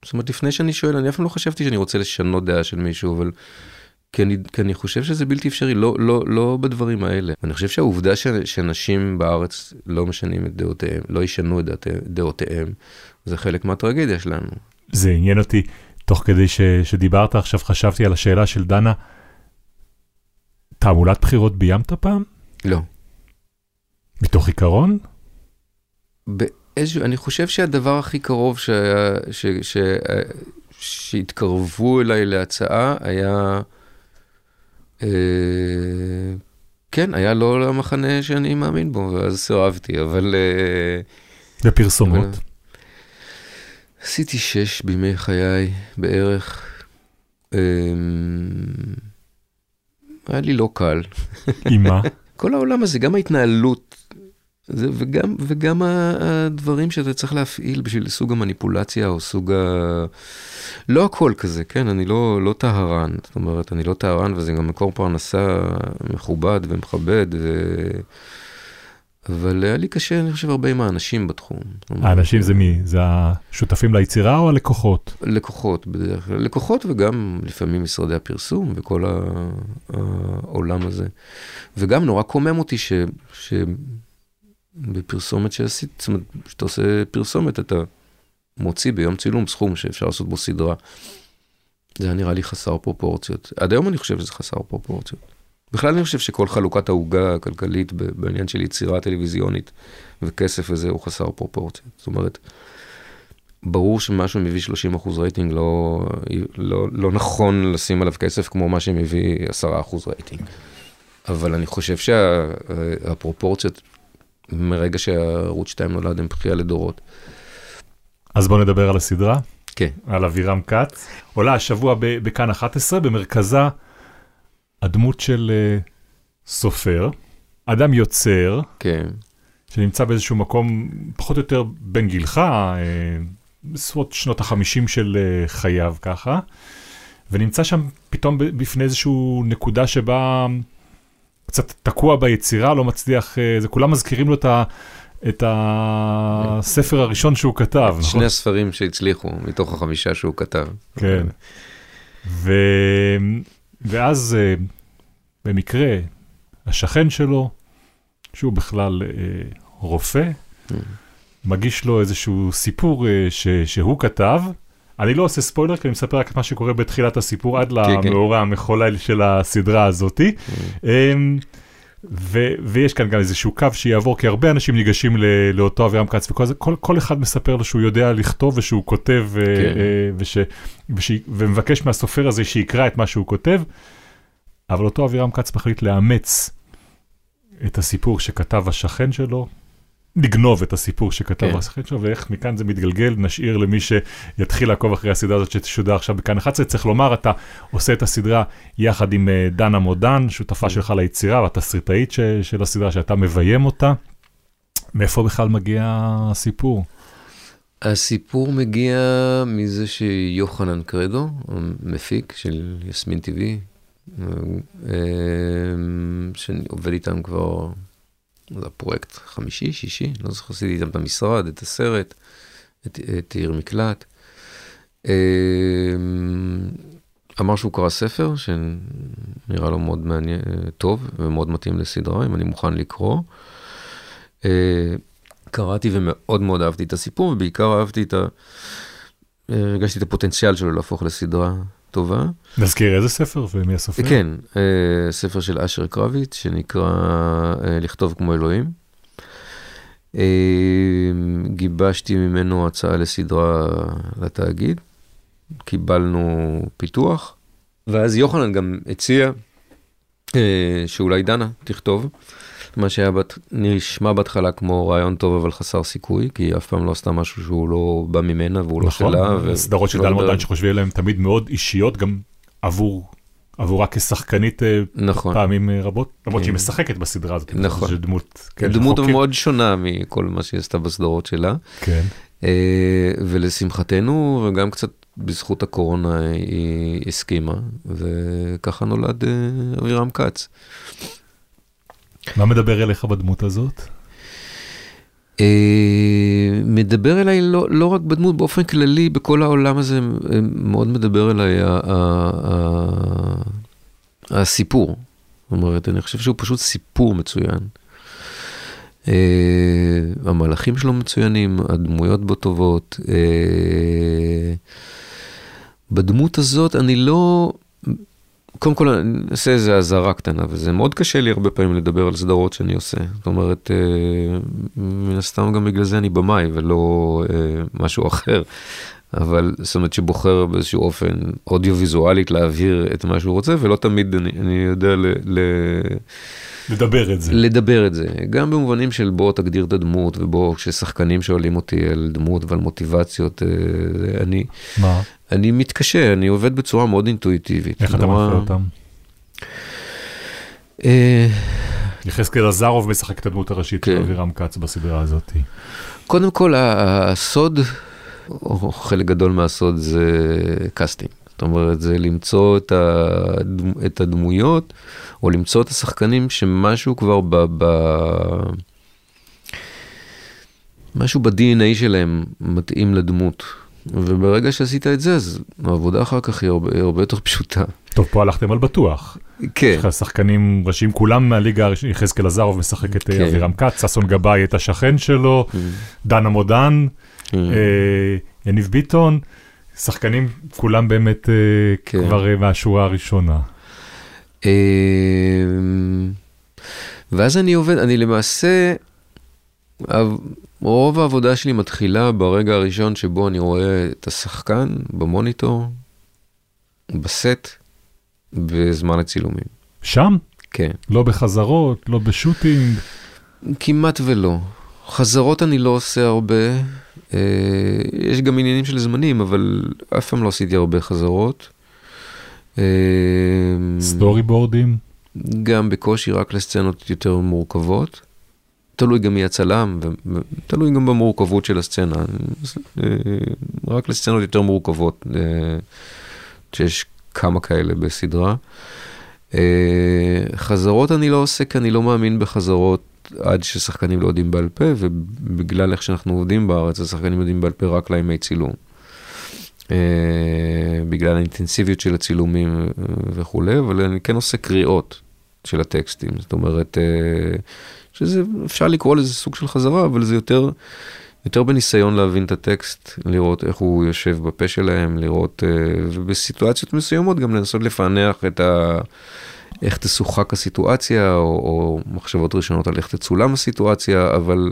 זאת אומרת, לפני שאני שואל, אני אף פעם לא חשבתי שאני רוצה לשנות דעה של מישהו, אבל כי אני, כי אני חושב שזה בלתי אפשרי, לא, לא, לא בדברים האלה. אני חושב שהעובדה ש, שאנשים בארץ לא משנים את דעותיהם, לא ישנו את דעותיהם, דעותיהם, זה חלק מהטרגדיה שלנו. זה עניין אותי, תוך כדי ש, שדיברת עכשיו, חשבתי על השאלה של דנה, תעמולת בחירות ביימת פעם? לא. מתוך עיקרון? באיזשהו, אני חושב שהדבר הכי קרוב שהיה, ש, ש, שהתקרבו אליי להצעה היה, אה, כן, היה לא למחנה שאני מאמין בו, ואז סירבתי, אבל... אה, בפרסומות. אבל- עשיתי שש בימי חיי בערך. אה, היה לי לא קל. עם מה? כל העולם הזה, גם ההתנהלות, זה, וגם, וגם הדברים שאתה צריך להפעיל בשביל סוג המניפולציה או סוג ה... לא הכל כזה, כן? אני לא, לא טהרן, זאת אומרת, אני לא טהרן וזה גם מקור פרנסה מכובד ומכבד, ו... אבל היה לי קשה, אני חושב, הרבה עם האנשים בתחום. האנשים זה מי? זה השותפים ליצירה או הלקוחות? לקוחות בדרך כלל, לקוחות וגם לפעמים משרדי הפרסום וכל העולם הזה. וגם נורא קומם אותי ש... ש... בפרסומת שעשית, זאת אומרת, כשאתה עושה פרסומת, אתה מוציא ביום צילום סכום שאפשר לעשות בו סדרה. זה נראה לי חסר פרופורציות. עד היום אני חושב שזה חסר פרופורציות. בכלל אני חושב שכל חלוקת העוגה הכלכלית בעניין של יצירה טלוויזיונית וכסף וזה הוא חסר פרופורציות. זאת אומרת, ברור שמשהו מביא 30 אחוז רייטינג, לא, לא, לא נכון לשים עליו כסף כמו מה שמביא 10 אחוז רייטינג. אבל אני חושב שהפרופורציות, מרגע שערוץ 2 נולד, הם בכייה לדורות. אז בואו נדבר על הסדרה, כן. על אבירם כץ. עולה השבוע בכאן 11, במרכזה הדמות של אה, סופר, אדם יוצר, כן, שנמצא באיזשהו מקום פחות או יותר בין גילך, אה, בסביבות שנות החמישים של אה, חייו ככה, ונמצא שם פתאום בפני איזושהי נקודה שבה קצת תקוע ביצירה, לא מצליח, אה, זה כולם מזכירים לו את, ה, את הספר הראשון שהוא כתב, נכון? שני הספרים שהצליחו מתוך החמישה שהוא כתב. כן. ו... ואז אה, במקרה, השכן שלו, שהוא בכלל אה, רופא, מגיש לו איזשהו סיפור ש... שהוא כתב. אני לא עושה ספוילר, כי אני מספר רק את מה שקורה בתחילת הסיפור, עד כן. למאורע המחולל של הסדרה הזאתי. אמ, ו- ויש כאן גם איזשהו קו שיעבור, כי הרבה אנשים ניגשים ל- לאותו אבירם כץ, וכל זה- כל, כל אחד מספר לו שהוא יודע לכתוב ושהוא כותב, אה, כן. אה, וש, וש, ומבקש מהסופר הזה שיקרא את מה שהוא כותב, אבל אותו אבירם כץ מחליט לאמץ את הסיפור שכתב השכן שלו, לגנוב את הסיפור שכתב כן. השכן שלו, ואיך מכאן זה מתגלגל, נשאיר למי שיתחיל לעקוב אחרי הסדרה הזאת שתשודר עכשיו בכאן 11. צריך לומר, אתה עושה את הסדרה יחד עם אה, דנה מודן, שותפה שלך ליצירה והתסריטאית ש- של הסדרה, שאתה מביים אותה. מאיפה בכלל מגיע הסיפור? הסיפור מגיע מזה שיוחנן קרדו, המפיק של יסמין טבעי, אה, שאני עובד איתם כבר, זה הפרויקט חמישי, שישי, לא זוכר, עשיתי איתם את המשרד, את הסרט, את, את עיר מקלט. אה, אמר שהוא קרא ספר שנראה לו מאוד מעניין, טוב ומאוד מתאים לסדרה, אם אני מוכן לקרוא. אה, קראתי ומאוד מאוד אהבתי את הסיפור, ובעיקר אהבתי את ה... הרגשתי את הפוטנציאל שלו להפוך לסדרה טובה. נזכיר איזה ספר ומי הסופר? כן, אה, ספר של אשר קרביץ, שנקרא אה, לכתוב כמו אלוהים. גיבשתי ממנו הצעה לסדרה לתאגיד, קיבלנו פיתוח, ואז יוחנן גם הציע שאולי דנה תכתוב. מה שהיה בת, נשמע בהתחלה כמו רעיון טוב אבל חסר סיכוי, כי היא אף פעם לא עשתה משהו שהוא לא בא ממנה והוא לא נכון, שלה. נכון, סדרות של דל מודן שחושבים עליהן תמיד מאוד אישיות, גם עבור, עבורה כשחקנית אה, נכון. פעמים אה, רבות, למרות שהיא כן. משחקת בסדרה הזאת, נכון. שהיא דמות, כן, דמות שחוקרים. מאוד שונה מכל מה שהיא עשתה בסדרות שלה. כן. אה, ולשמחתנו, וגם קצת בזכות הקורונה היא הסכימה, וככה נולד אבירם כץ. מה מדבר אליך בדמות הזאת? אה, מדבר אליי לא, לא רק בדמות, באופן כללי, בכל העולם הזה אה, מאוד מדבר אליי ה, ה, ה, הסיפור. זאת אומרת, אני חושב שהוא פשוט סיפור מצוין. Uh, המהלכים שלו מצוינים, הדמויות בו טובות. Uh, בדמות הזאת אני לא, קודם כל אני אעשה איזה אזהרה קטנה, וזה מאוד קשה לי הרבה פעמים לדבר על סדרות שאני עושה. זאת אומרת, uh, מן הסתם גם בגלל זה אני במאי ולא uh, משהו אחר. אבל זאת אומרת שבוחר באיזשהו אופן אודיו-ויזואלית להעביר את מה שהוא רוצה, ולא תמיד אני, אני יודע ל... ל... לדבר את זה. לדבר את זה, גם במובנים של בוא תגדיר את הדמות, ובוא, כששחקנים שואלים אותי על דמות ועל מוטיבציות, אה, אני, מה? אני מתקשה, אני עובד בצורה מאוד אינטואיטיבית. איך אתה מנחה אותם? אה, יחזקאל לזרוב משחק את הדמות הראשית של כן. אבירם כץ בסדרה הזאת. קודם כל, הסוד, או חלק גדול מהסוד זה casting. זאת אומרת, זה למצוא את, הדמ, את הדמויות, או למצוא את השחקנים שמשהו כבר ב... ב משהו ב-DNA שלהם מתאים לדמות. וברגע שעשית את זה, אז העבודה אחר כך היא הרבה, הרבה יותר פשוטה. טוב, פה הלכתם על בטוח. כן, יש לך שחקנים ראשיים, כולם מהליגה הראשונה, יחזקאל עזרוב משחק את אה, כן. אבירם כץ, ששון גבאי את השכן שלו, דנה מודן, כן. אה, יניב ביטון, שחקנים כולם באמת אה, כן. כבר אה, מהשורה הראשונה. אמ, ואז אני עובד, אני למעשה, רוב העבודה שלי מתחילה ברגע הראשון שבו אני רואה את השחקן במוניטור, בסט, בזמן הצילומים. שם? כן, לא בחזרות, לא בשוטינג. כמעט ולא. חזרות אני לא עושה הרבה, אה, יש גם עניינים של זמנים, אבל אף פעם לא עשיתי הרבה חזרות. אמ, סטורי בורדים. גם בקושי רק לסצנות יותר מורכבות. תלוי גם מי הצלם, ותלוי גם במורכבות של הסצנה. אה, רק לסצנות יותר מורכבות, אה, שיש כמה כאלה בסדרה. אה, חזרות אני לא עושה, כי אני לא מאמין בחזרות עד ששחקנים לא יודעים בעל פה, ובגלל איך שאנחנו עובדים בארץ, השחקנים יודעים בעל פה רק לימי צילום. אה, בגלל האינטנסיביות של הצילומים וכולי, אבל אני כן עושה קריאות של הטקסטים, זאת אומרת, אה, שזה, אפשר לקרוא לזה סוג של חזרה, אבל זה יותר, יותר בניסיון להבין את הטקסט, לראות איך הוא יושב בפה שלהם, לראות, אה, ובסיטואציות מסוימות גם לנסות לפענח את ה... איך תשוחק הסיטואציה, או, או מחשבות ראשונות על איך תצולם הסיטואציה, אבל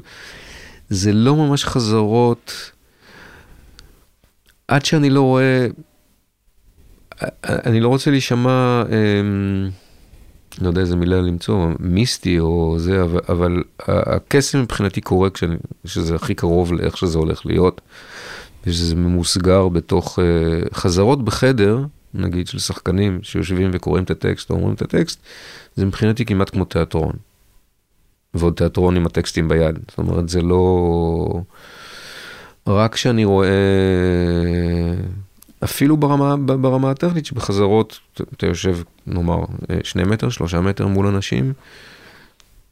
זה לא ממש חזרות. עד שאני לא רואה, אני לא רוצה להישמע, אמ, לא יודע איזה מילה למצוא, מיסטי או זה, אבל, אבל הקסם מבחינתי קורה כשאני, שזה הכי קרוב לאיך שזה הולך להיות, ושזה ממוסגר בתוך uh, חזרות בחדר, נגיד של שחקנים שיושבים וקוראים את הטקסט או אומרים את הטקסט, זה מבחינתי כמעט כמו תיאטרון. ועוד תיאטרון עם הטקסטים ביד. זאת אומרת, זה לא... רק כשאני רואה, אפילו ברמה, ברמה הטכנית, שבחזרות אתה יושב, נאמר, שני מטר, שלושה מטר מול אנשים,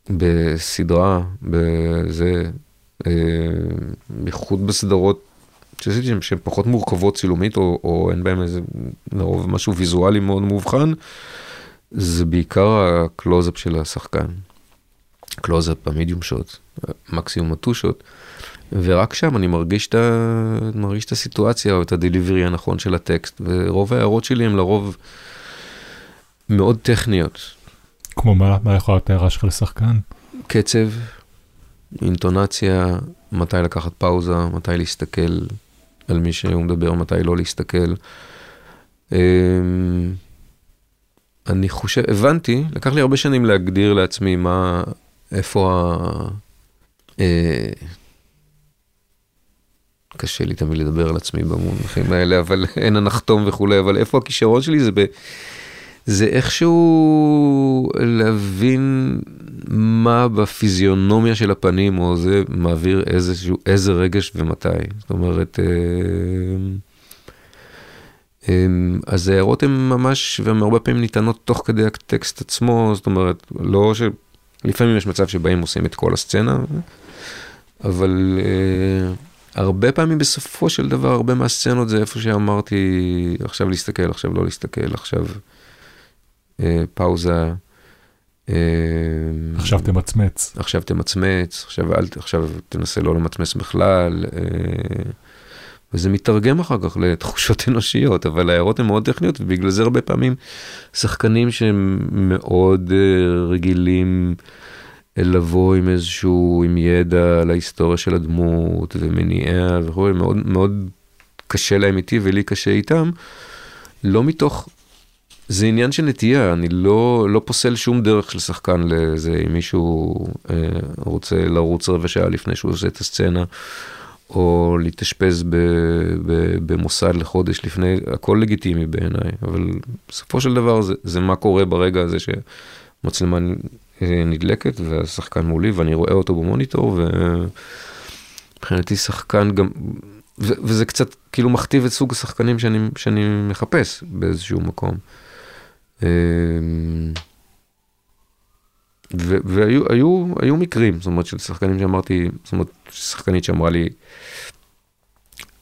בסדרה, בזה, אה, בייחוד בסדרות שעשיתי שהן פחות מורכבות צילומית, או, או אין בהן איזה, לרוב משהו ויזואלי מאוד מאובחן, זה בעיקר הקלוזאפ של השחקן. קלוזאפ, ה medium shot, מקסימום ה two shot. ורק שם אני מרגיש את, ה... מרגיש את הסיטואציה או את ה delivery הנכון של הטקסט, ורוב ההערות שלי הן לרוב מאוד טכניות. כמו מה? מה יכולה להיות ההערה שלך לשחקן? קצב, אינטונציה, מתי לקחת פאוזה, מתי להסתכל על מי שהוא מדבר, מתי לא להסתכל. אמ, אני חושב, הבנתי, לקח לי הרבה שנים להגדיר לעצמי מה, איפה ה... אה, קשה לי תמיד לדבר על עצמי במונחים האלה, אבל אין הנחתום וכולי, אבל איפה הכישרון שלי זה ב... זה איכשהו להבין מה בפיזיונומיה של הפנים, או זה מעביר איזשהו, איזה רגש ומתי. זאת אומרת, אה, אה, אז ההערות הן ממש, והן הרבה פעמים ניתנות תוך כדי הטקסט עצמו, זאת אומרת, לא ש... לפעמים יש מצב שבהם עושים את כל הסצנה, אבל uh, הרבה פעמים בסופו של דבר, הרבה מהסצנות זה איפה שאמרתי, עכשיו להסתכל, עכשיו לא להסתכל, עכשיו פאוזה. Uh, עכשיו תמצמץ. עכשיו תמצמץ, עכשיו, אל, עכשיו תנסה לא למצמץ בכלל. Uh, וזה מתרגם אחר כך לתחושות אנושיות, אבל ההערות הן מאוד טכניות, ובגלל זה הרבה פעמים שחקנים שהם מאוד רגילים לבוא עם איזשהו, עם ידע על ההיסטוריה של הדמות ומניעיה וכו', מאוד מאוד קשה להם איתי ולי קשה איתם, לא מתוך, זה עניין של נטייה, אני לא, לא פוסל שום דרך של שחקן לזה, אם מישהו uh, רוצה לרוץ רבע שעה לפני שהוא עושה את הסצנה. או להתאשפז במוסד לחודש לפני, הכל לגיטימי בעיניי, אבל בסופו של דבר זה, זה מה קורה ברגע הזה שמצלמה נדלקת והשחקן מולי ואני רואה אותו במוניטור ומבחינתי שחקן גם, וזה קצת כאילו מכתיב את סוג השחקנים שאני, שאני מחפש באיזשהו מקום. אמ, והיו היו, היו מקרים, זאת אומרת, של שחקנים שאמרתי, זאת אומרת, שחקנית שאמרה לי,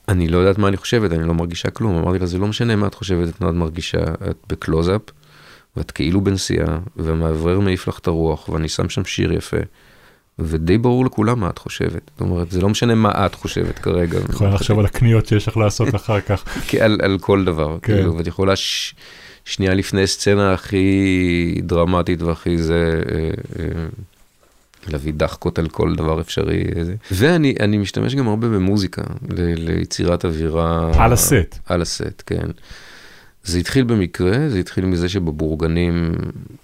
אני לא יודעת מה אני חושבת, אני לא מרגישה כלום. אמרתי לה, זה לא משנה מה את חושבת, את מאוד מרגישה, את בקלוזאפ, ואת כאילו בנסיעה, והמאוורר מעיף לך את הרוח, ואני שם שם שיר יפה. ודי ברור לכולם מה את חושבת. זאת אומרת, זה לא משנה מה את חושבת כרגע. יכולה לחשוב על הקניות שיש לך לעשות אחר כך. על, על כל דבר, כן. כאילו, ואת יכולה ש... שנייה לפני סצנה הכי דרמטית והכי זה, אה, אה, להביא דחקות על כל דבר אפשרי. ואני משתמש גם הרבה במוזיקה, ל, ליצירת אווירה. על הסט. על הסט, כן. זה התחיל במקרה, זה התחיל מזה שבבורגנים,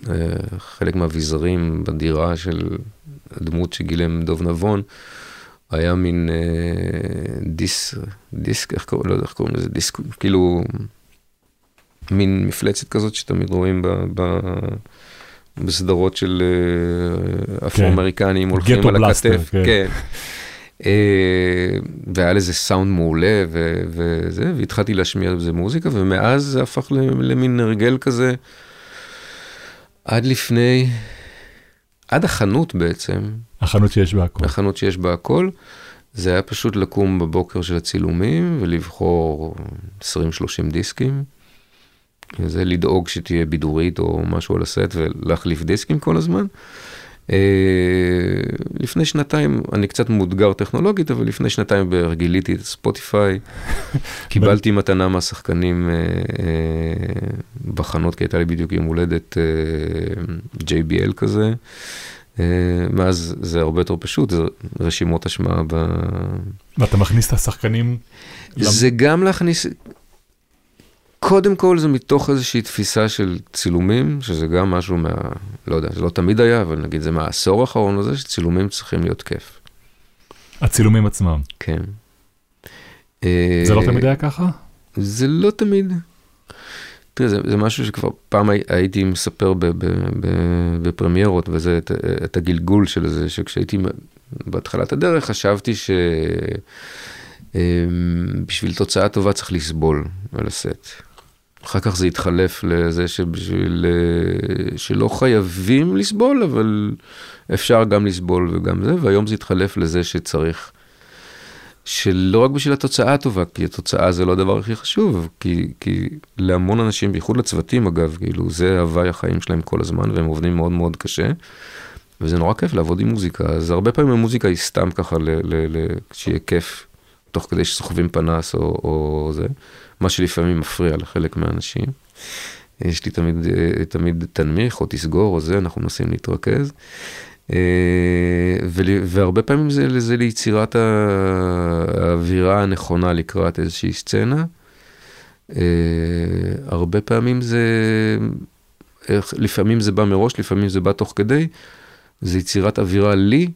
אה, חלק מהאביזרים בדירה של הדמות שגילם דוב נבון, היה מין אה, דיס, דיסק, איך קוראים, לא יודע איך קוראים לזה, דיסק, כאילו, מין מפלצת כזאת שתמיד רואים ב, ב, בסדרות של אה, אפרו-אמריקנים כן. הולכים על הכתף. כן. כן. אה, והיה לזה סאונד מעולה ו- וזה, והתחלתי להשמיע בזה מוזיקה, ומאז זה הפך למין הרגל כזה, עד לפני, עד החנות בעצם. החנות שיש בה הכל. החנות שיש בה הכל. זה היה פשוט לקום בבוקר של הצילומים ולבחור 20-30 דיסקים. זה לדאוג שתהיה בידורית או משהו על הסט ולהחליף דיסקים כל הזמן. אה, לפני שנתיים, אני קצת מאותגר טכנולוגית, אבל לפני שנתיים בערך גיליתי את ספוטיפיי. קיבלתי מתנה מהשחקנים אה, אה, בחנות, כי הייתה לי בדיוק יום הולדת JBL כזה. מאז זה הרבה יותר פשוט, זה רשימות אשמה ב... ואתה מכניס את השחקנים? זה גם להכניס, קודם כל זה מתוך איזושהי תפיסה של צילומים, שזה גם משהו מה... לא יודע, זה לא תמיד היה, אבל נגיד זה מהעשור האחרון הזה, שצילומים צריכים להיות כיף. הצילומים עצמם. כן. זה לא תמיד היה ככה? זה לא תמיד. תראה, זה, זה משהו שכבר פעם הי- הייתי מספר ב, ב, ב, בפרמיירות, וזה את, את הגלגול של זה, שכשהייתי בהתחלת הדרך חשבתי שבשביל תוצאה טובה צריך לסבול על הסט. אחר כך זה התחלף לזה שבשביל, אה, שלא חייבים לסבול, אבל אפשר גם לסבול וגם זה, והיום זה התחלף לזה שצריך, שלא רק בשביל התוצאה הטובה, כי התוצאה זה לא הדבר הכי חשוב, כי, כי להמון אנשים, בייחוד לצוותים אגב, כאילו זה הוואי החיים שלהם כל הזמן, והם עובדים מאוד מאוד קשה, וזה נורא כיף לעבוד עם מוזיקה, אז הרבה פעמים המוזיקה היא סתם ככה, ל, ל, ל, שיהיה כיף, תוך כדי שסוחבים פנס או, או זה, מה שלפעמים מפריע לחלק מהאנשים. יש לי תמיד, אה, תמיד תנמיך או תסגור או זה, אנחנו מנסים להתרכז. אה, והרבה פעמים זה, זה ליצירת האווירה הנכונה לקראת איזושהי סצנה. אה, הרבה פעמים זה, לפעמים זה בא מראש, לפעמים זה בא תוך כדי. זה יצירת אווירה לי,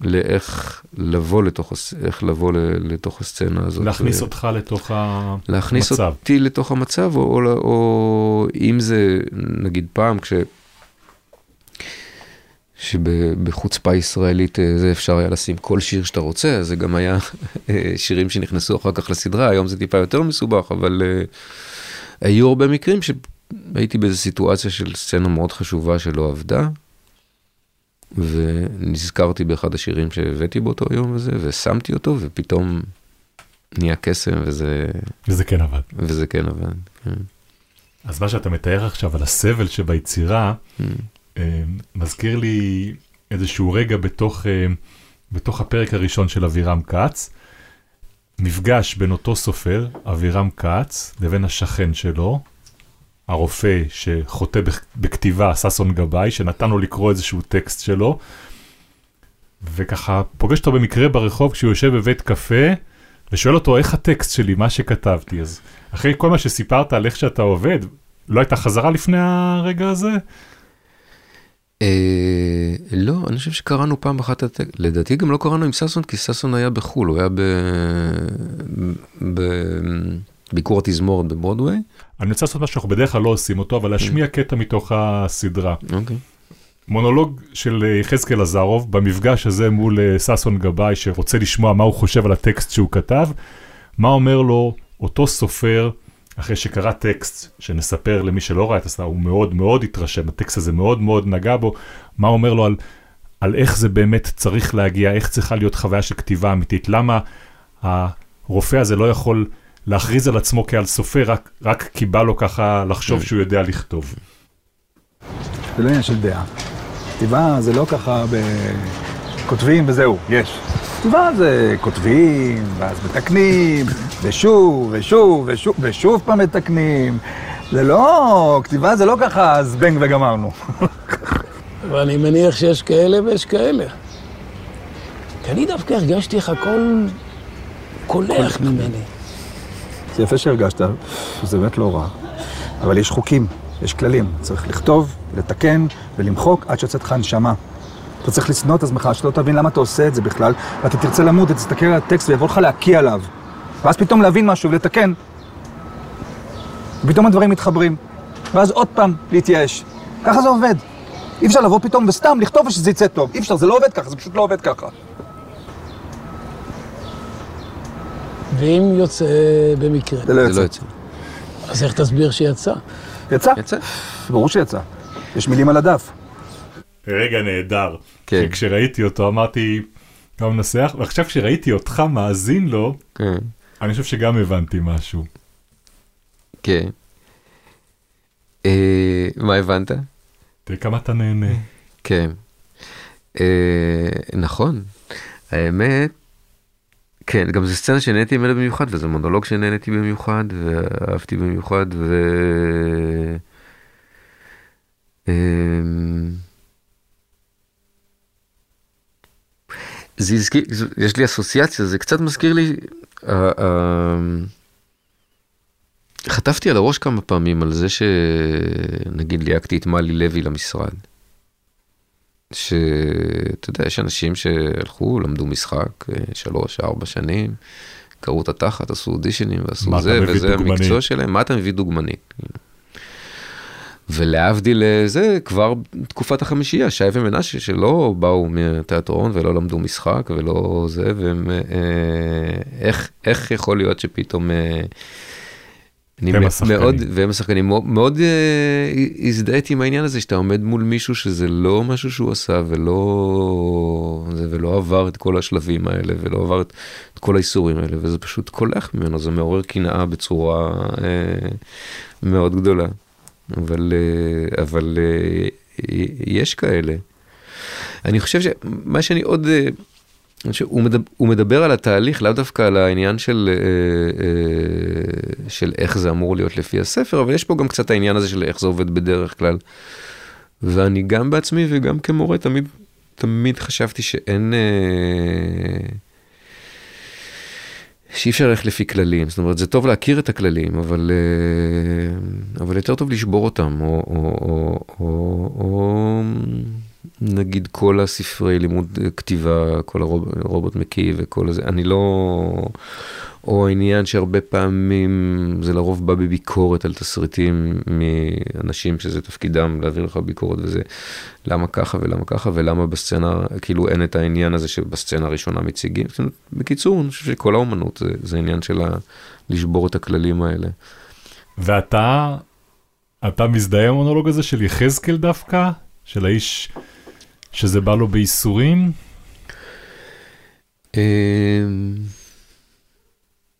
לאיך לבוא לתוך, איך לבוא לתוך הסצנה הזאת. להכניס ו- אותך לתוך המצב. להכניס אותי לתוך המצב, או, או, או אם זה, נגיד פעם, כש... שבחוצפה ישראלית אה, זה אפשר היה לשים כל שיר שאתה רוצה, אז זה גם היה אה, שירים שנכנסו אחר כך לסדרה, היום זה טיפה יותר מסובך, אבל uh, היו הרבה מקרים שהייתי באיזו סיטואציה של סצנה מאוד חשובה שלא עבדה, ונזכרתי באחד השירים שהבאתי באותו יום וזה, ושמתי אותו, ופתאום נהיה קסם, וזה, וזה כן עבד. וזה כן עבד. כן. אז מה שאתה מתאר עכשיו על הסבל שביצירה, Mm. אה, מזכיר לי איזשהו רגע בתוך, אה, בתוך הפרק הראשון של אבירם כץ, מפגש בין אותו סופר, אבירם כץ, לבין השכן שלו, הרופא שחוטא בכ- בכתיבה, ששון גבאי, שנתן לו לקרוא איזשהו טקסט שלו, וככה פוגש אותו במקרה ברחוב כשהוא יושב בבית קפה, ושואל אותו איך הטקסט שלי, מה שכתבתי. אז אחרי כל מה שסיפרת על איך שאתה עובד, לא הייתה חזרה לפני הרגע הזה? אה, לא, אני חושב שקראנו פעם אחת. לדעתי גם לא קראנו עם ששון, כי ששון היה בחו"ל, הוא היה. בביקור התזמורת בברודוויי. אני רוצה לעשות משהו שאנחנו בדרך כלל לא עושים אותו, אבל להשמיע קטע מתוך הסדרה. אוקיי. מונולוג של אה, יחזקאל עזרוב, במפגש הזה מול אה, ששון גבאי, שרוצה לשמוע מה הוא חושב על הטקסט שהוא כתב, מה אומר לו אותו סופר, אחרי שקרא טקסט, שנספר למי שלא ראה את הסדרה, הוא מאוד מאוד התרשם, הטקסט הזה מאוד מאוד נגע בו, מה אומר לו על, על איך זה באמת צריך להגיע, איך צריכה להיות חוויה של כתיבה אמיתית, למה הרופא הזה לא יכול להכריז על עצמו כעל סופר, רק, רק כי בא לו ככה לחשוב שהוא יודע לכתוב. זה לא עניין של דעה. כתיבה זה לא ככה ב... כותבים וזהו, יש. כתיבה זה כותבים, ואז מתקנים, ושוב, ושוב, ושוב, ושוב פעם מתקנים. זה לא, כתיבה זה לא ככה זבנג וגמרנו. ואני מניח שיש כאלה ויש כאלה. כי אני דווקא הרגשתי איך הכל קולח ממני. זה יפה שהרגשת, זה באמת לא רע. אבל יש חוקים, יש כללים. צריך לכתוב, לתקן ולמחוק עד שיוצאת לך הנשמה. אתה צריך לשנוא את עצמך, שלא תבין למה אתה עושה את זה בכלל, ואתה תרצה למות, תסתכל על הטקסט ויבוא לך להקיא עליו. ואז פתאום להבין משהו ולתקן. ופתאום הדברים מתחברים. ואז עוד פעם להתייאש. ככה זה עובד. אי אפשר לבוא פתאום וסתם לכתוב ושזה יצא טוב. אי אפשר, זה לא עובד ככה, זה פשוט לא עובד ככה. ואם יוצא במקרה, זה לא. לא יצא. אז איך תסביר שיצא? יצא? יצא. ברור שיצא. יש מילים על הדף. רגע נהדר. כן. כשראיתי אותו אמרתי, גם מנסח, ועכשיו כשראיתי אותך מאזין לו, כן. אני חושב שגם הבנתי משהו. כן. אה, מה הבנת? תראה כמה אתה נהנה. כן. אה, נכון. האמת, כן, גם זו סצנה שנהניתי ממנה במיוחד, וזה מונולוג שנהניתי במיוחד, ואהבתי במיוחד, ו... אמ, זה הזכיר, יש לי אסוציאציה, זה קצת מזכיר לי, חטפתי על הראש כמה פעמים על זה שנגיד ליהקתי את מלי לוי למשרד. שאתה יודע, יש אנשים שהלכו, למדו משחק אה, שלוש, ארבע שנים, קראו את התחת, עשו אודישנים ועשו זה, וזה דוגמנית? המקצוע שלהם, מה אתה מביא דוגמנית? ולהבדיל אה, זה, כבר תקופת החמישייה, שי ומנשה, שלא באו מתיאטרון ולא למדו משחק ולא זה, והם, אה, איך, איך יכול להיות שפתאום... אה, אני והם השחקנים. מאוד, והם השחקנים, מאוד, מאוד אה, הזדהיתי עם העניין הזה שאתה עומד מול מישהו שזה לא משהו שהוא עשה ולא, זה, ולא עבר את כל השלבים האלה ולא עבר את, את כל האיסורים האלה וזה פשוט קולח ממנו, זה מעורר קנאה בצורה אה, מאוד גדולה. אבל, אה, אבל אה, יש כאלה. אני חושב שמה שאני עוד, חושב, הוא, מדבר, הוא מדבר על התהליך, לאו דווקא על העניין של, אה, אה, של איך זה אמור להיות לפי הספר, אבל יש פה גם קצת העניין הזה של איך זה עובד בדרך כלל. ואני גם בעצמי וגם כמורה תמיד, תמיד חשבתי שאין... אה, שאי אפשר ללכת לפי כללים, זאת אומרת זה טוב להכיר את הכללים, אבל, אבל יותר טוב לשבור אותם, או, או, או, או, או נגיד כל הספרי לימוד כתיבה, כל הרובוט מקיא וכל הזה, אני לא... או העניין שהרבה פעמים זה לרוב בא בביקורת על תסריטים מאנשים שזה תפקידם להעביר לך ביקורת וזה למה ככה ולמה ככה ולמה בסצנה כאילו אין את העניין הזה שבסצנה הראשונה מציגים. בקיצור, אני חושב שכל האומנות זה, זה עניין של לשבור את הכללים האלה. ואתה, אתה מזדהה עם המונולוג הזה של יחזקאל דווקא? של האיש שזה בא לו בייסורים? אמ,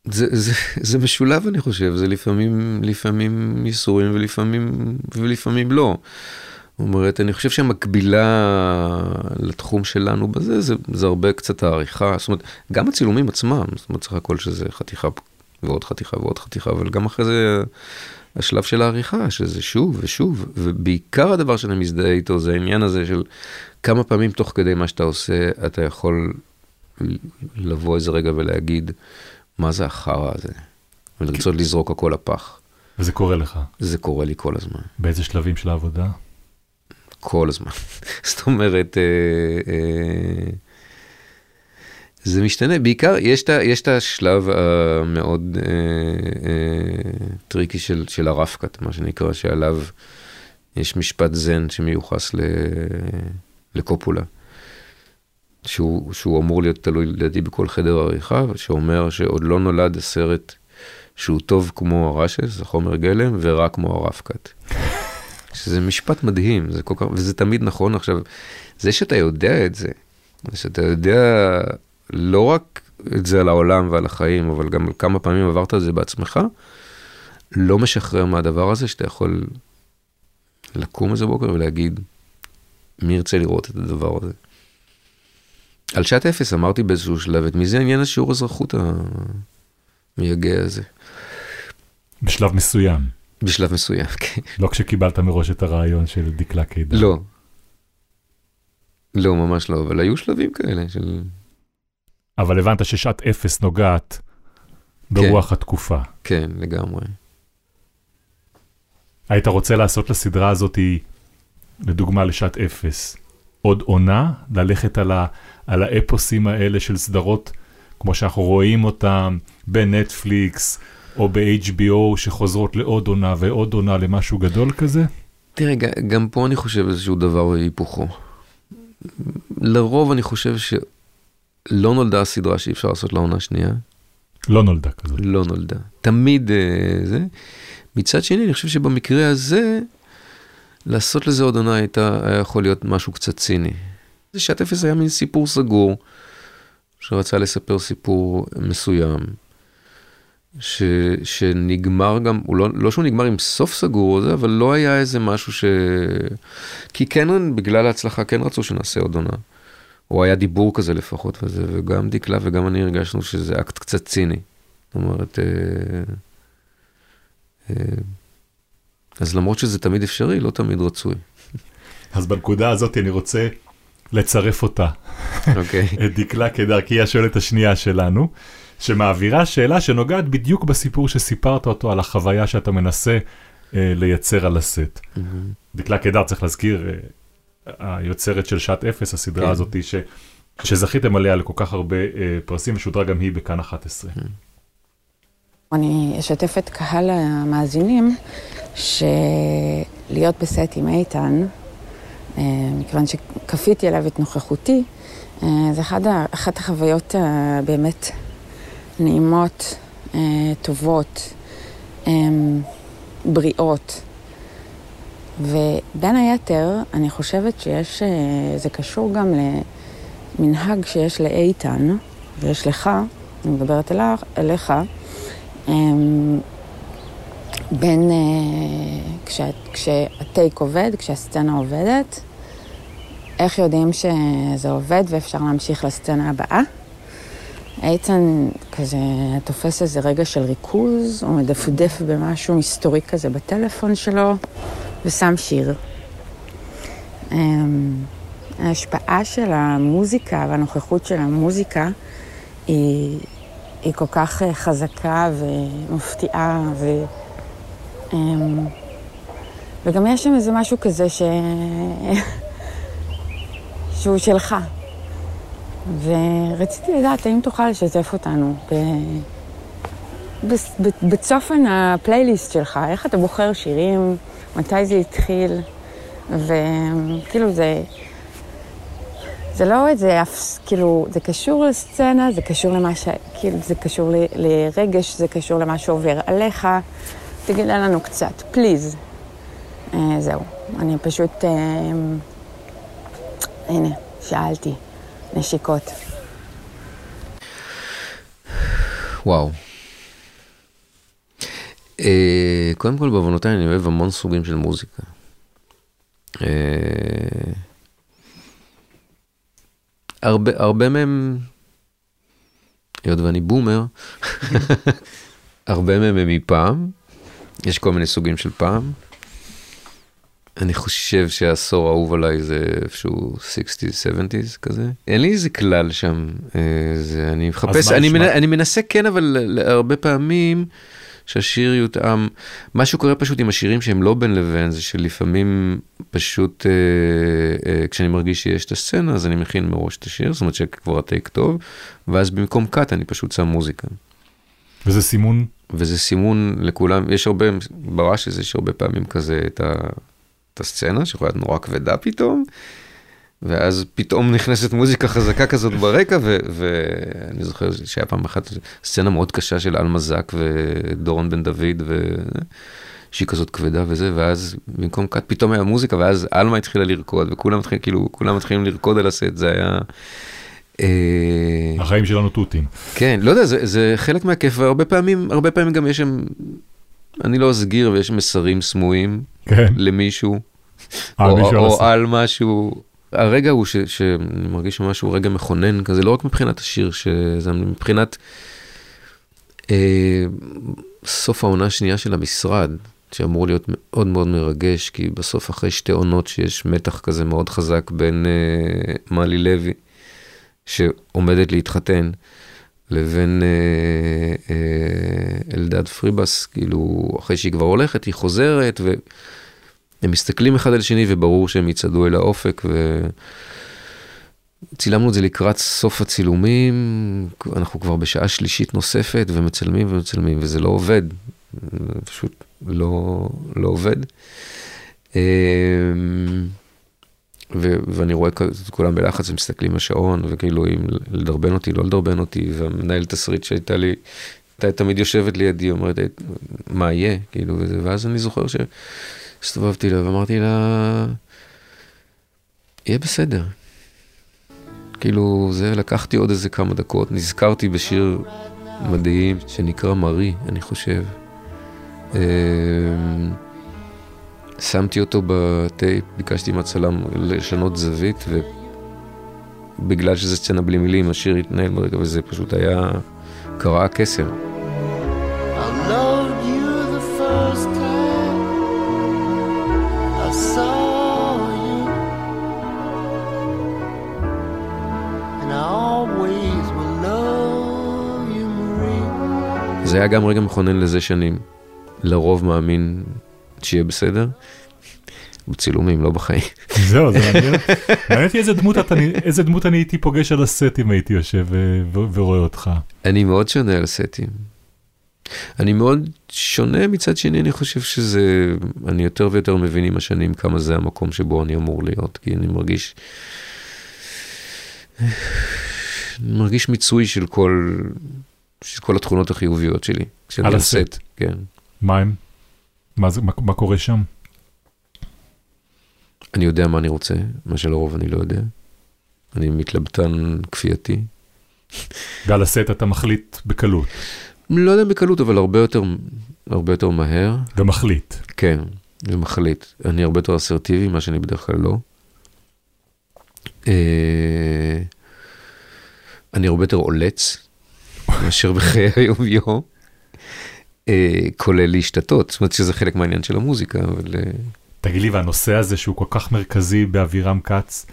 זה, זה, זה משולב אני חושב, זה לפעמים, לפעמים ייסורים ולפעמים, ולפעמים לא. זאת אומרת, אני חושב שהמקבילה לתחום שלנו בזה, זה, זה הרבה קצת העריכה, זאת אומרת, גם הצילומים עצמם, זאת אומרת, סך הכל שזה חתיכה ועוד חתיכה ועוד חתיכה, אבל גם אחרי זה השלב של העריכה, שזה שוב ושוב, ובעיקר הדבר שאני מזדהה איתו זה העניין הזה של כמה פעמים תוך כדי מה שאתה עושה, אתה יכול לבוא איזה רגע ולהגיד, מה זה החרא הזה? ולרצות לזרוק הכל לפח. וזה קורה לך. זה קורה לי כל הזמן. באיזה שלבים של העבודה? כל הזמן. זאת אומרת, אה, אה, זה משתנה, בעיקר יש את השלב המאוד אה, אה, tricky של, של ה rough cut, מה שנקרא, שעליו יש משפט זן שמיוחס ל, לקופולה, שהוא, שהוא אמור להיות תלוי לדעתי בכל חדר עריכה, שאומר שעוד לא נולד הסרט שהוא טוב כמו הרשס, החומר גלם, ורע כמו הרפקת. שזה משפט מדהים, זה כל כך, וזה תמיד נכון. עכשיו, זה שאתה יודע את זה, זה שאתה יודע לא רק את זה על העולם ועל החיים, אבל גם כמה פעמים עברת את זה בעצמך, לא משחרר מהדבר הזה שאתה יכול לקום איזה בוקר ולהגיד, מי ירצה לראות את הדבר הזה. על שעת אפס אמרתי באיזשהו שלב, את מי זה עניין השיעור אזרחות המייגע הזה. בשלב מסוים. בשלב מסוים, כן. לא כשקיבלת מראש את הרעיון של דקלה קידר. לא. לא, ממש לא, אבל היו שלבים כאלה של... אבל הבנת ששעת אפס נוגעת ברוח התקופה. כן, לגמרי. היית רוצה לעשות לסדרה הזאת, לדוגמה לשעת אפס, עוד עונה? ללכת על, ה, על האפוסים האלה של סדרות, כמו שאנחנו רואים אותם בנטפליקס או ב-HBO, שחוזרות לעוד עונה ועוד עונה למשהו גדול כזה? תראה, גם פה אני חושב איזשהו דבר והיפוכו. לרוב אני חושב שלא נולדה סדרה שאי אפשר לעשות לה עונה שנייה. לא נולדה כזאת. לא נולדה. תמיד אה, זה. מצד שני, אני חושב שבמקרה הזה, לעשות לזה עוד עונה הייתה, היה יכול להיות משהו קצת ציני. זה שעת אפס היה מין סיפור סגור, שרצה לספר סיפור מסוים, ש, שנגמר גם, הוא לא, לא שהוא נגמר עם סוף סגור או זה, אבל לא היה איזה משהו ש... כי כן, בגלל ההצלחה, כן רצו שנעשה עוד עונה. או היה דיבור כזה לפחות, וזה, וגם דקלה וגם אני הרגשנו שזה אקט קצת ציני. זאת אומרת, אה, אה, אז למרות שזה תמיד אפשרי, לא תמיד רצוי. אז בנקודה הזאת אני רוצה לצרף אותה, אוקיי. את דקלה קידר, כי היא השואלת השנייה שלנו, שמעבירה שאלה שנוגעת בדיוק בסיפור שסיפרת אותו, על החוויה שאתה מנסה אה, לייצר על הסט. דקלה קידר, צריך להזכיר, אה, היוצרת של שעת אפס, הסדרה כן. הזאת, ש, שזכיתם עליה לכל כך הרבה אה, פרסים, ושודרה גם היא בכאן 11. אני אשתף את קהל המאזינים שלהיות בסט עם איתן, אה, מכיוון שכפיתי עליו את נוכחותי, אה, זה אחד אחת החוויות הבאמת נעימות, אה, טובות, אה, בריאות. ובין היתר, אני חושבת שיש, אה, זה קשור גם למנהג שיש לאיתן, ויש לך, אני מדברת אליך, אליך, אמ, בין, אה, כשה, כשהטייק עובד, כשהסצנה עובדת, איך יודעים שזה עובד ואפשר להמשיך לסצנה הבאה. איתן כזה תופס איזה רגע של ריכוז, הוא מדפדף במשהו מסתורי כזה בטלפון שלו, ושם שיר. אמ, ההשפעה של המוזיקה והנוכחות של המוזיקה היא, היא כל כך אה, חזקה ומפתיעה, ו, אמ, וגם יש שם איזה משהו כזה ש... שהוא שלך. ורציתי לדעת האם תוכל לשתף אותנו ב... בצופן הפלייליסט שלך, איך אתה בוחר שירים, מתי זה התחיל, וכאילו זה... זה לא איזה אף, כאילו, זה קשור לסצנה, זה קשור למה ש... כאילו, זה קשור ל, לרגש, זה קשור למה שעובר עליך. תגיד לנו קצת, פליז. אה, זהו, אני פשוט... אה, הנה, שאלתי. נשיקות. וואו. אה, קודם כל בעוונותיי אני אוהב המון סוגים של מוזיקה. אה, הרבה, הרבה מהם, היות ואני בומר, הרבה מהם הם מפעם, יש כל מיני סוגים של פעם. אני חושב שהעשור האהוב עליי זה איפשהו 60's, 70's כזה. אין לי איזה כלל שם, אה, זה, אני מחפש, אני? מנ, אני מנסה כן, אבל הרבה פעמים שהשיר יותאם, מה שקורה פשוט עם השירים שהם לא בין לבין, זה שלפעמים פשוט אה, אה, כשאני מרגיש שיש את הסצנה, אז אני מכין מראש את השיר, זאת אומרת שכבר הטייק טוב, ואז במקום קאט אני פשוט שם מוזיקה. וזה סימון, וזה סימון לכולם, יש הרבה, הזה יש הרבה פעמים כזה את, ה, את הסצנה שיכולה להיות נורא כבדה פתאום, ואז פתאום נכנסת מוזיקה חזקה כזאת ברקע, ואני זוכר שהיה פעם אחת סצנה מאוד קשה של אלמה זק ודורון בן דוד, ו... שהיא כזאת כבדה וזה, ואז במקום קאט פתאום היה מוזיקה, ואז אלמה התחילה לרקוד, וכולם מתחילים, כאילו, כולם מתחילים לרקוד על הסט, זה היה... אה, החיים שלנו תותים. כן, לא יודע, זה, זה חלק מהכיף, והרבה פעמים, הרבה פעמים גם יש שם, אני לא אסגיר, ויש מסרים סמויים כן, למישהו, או, על או הסף. על משהו. הרגע הוא ש, שאני מרגיש משהו רגע מכונן כזה, לא רק מבחינת השיר, שזה מבחינת אה, סוף העונה השנייה של המשרד, שאמור להיות מאוד מאוד מרגש, כי בסוף אחרי שתי עונות שיש מתח כזה מאוד חזק בין אה, מאלי לוי, שעומדת להתחתן, לבין אה, אה, אלדד פריבס, כאילו, אחרי שהיא כבר הולכת, היא חוזרת, והם מסתכלים אחד על השני, וברור שהם יצעדו אל האופק, וצילמנו את זה לקראת סוף הצילומים, אנחנו כבר בשעה שלישית נוספת, ומצלמים ומצלמים, וזה לא עובד, פשוט לא, לא עובד. אה, ו- ואני רואה את כולם בלחץ ומסתכלים בשעון וכאילו אם לדרבן אותי לא לדרבן אותי והמנהל תסריט שהייתה לי הייתה תמיד יושבת לידי אומרת "אה, מה יהיה כאילו וזה ואז אני זוכר שהסתובבתי לה ואמרתי לה יהיה בסדר. כאילו זה לקחתי עוד איזה כמה דקות נזכרתי בשיר מדהים שנקרא מרי אני חושב. אמ, שמתי אותו בטייפ, ביקשתי מהצלם לשנות זווית, ובגלל שזו סצנה בלי מילים, השיר התנהל ברגע, וזה פשוט היה, קרה הקסם. I זה היה גם רגע מכונן לזה שאני לרוב מאמין שיהיה בסדר. בצילומים, לא בחיים. זהו, זה מעניין. מעניין אותי איזה דמות אני הייתי פוגש על הסט אם הייתי יושב ורואה אותך. אני מאוד שונה על סטים. אני מאוד שונה, מצד שני אני חושב שזה, אני יותר ויותר מבין עם השנים כמה זה המקום שבו אני אמור להיות, כי אני מרגיש, אני מרגיש מיצוי של כל, של כל התכונות החיוביות שלי. כשאני הסט. סט, כן. מה הם? מה, זה, מה, מה קורה שם? אני יודע מה אני רוצה, מה שלרוב אני לא יודע. אני מתלבטן כפייתי. ועל הסט אתה מחליט בקלות, לא יודע בקלות, אבל הרבה יותר, הרבה יותר מהר. ומחליט. כן, ומחליט. אני הרבה יותר אסרטיבי, מה שאני בדרך כלל לא. אה, אני הרבה יותר עולץ מאשר בחיי היום-יום, אה, כולל להשתתות. זאת אומרת שזה חלק מהעניין של המוזיקה, אבל... אה, תגיד לי, והנושא הזה שהוא כל כך מרכזי באבירם כץ,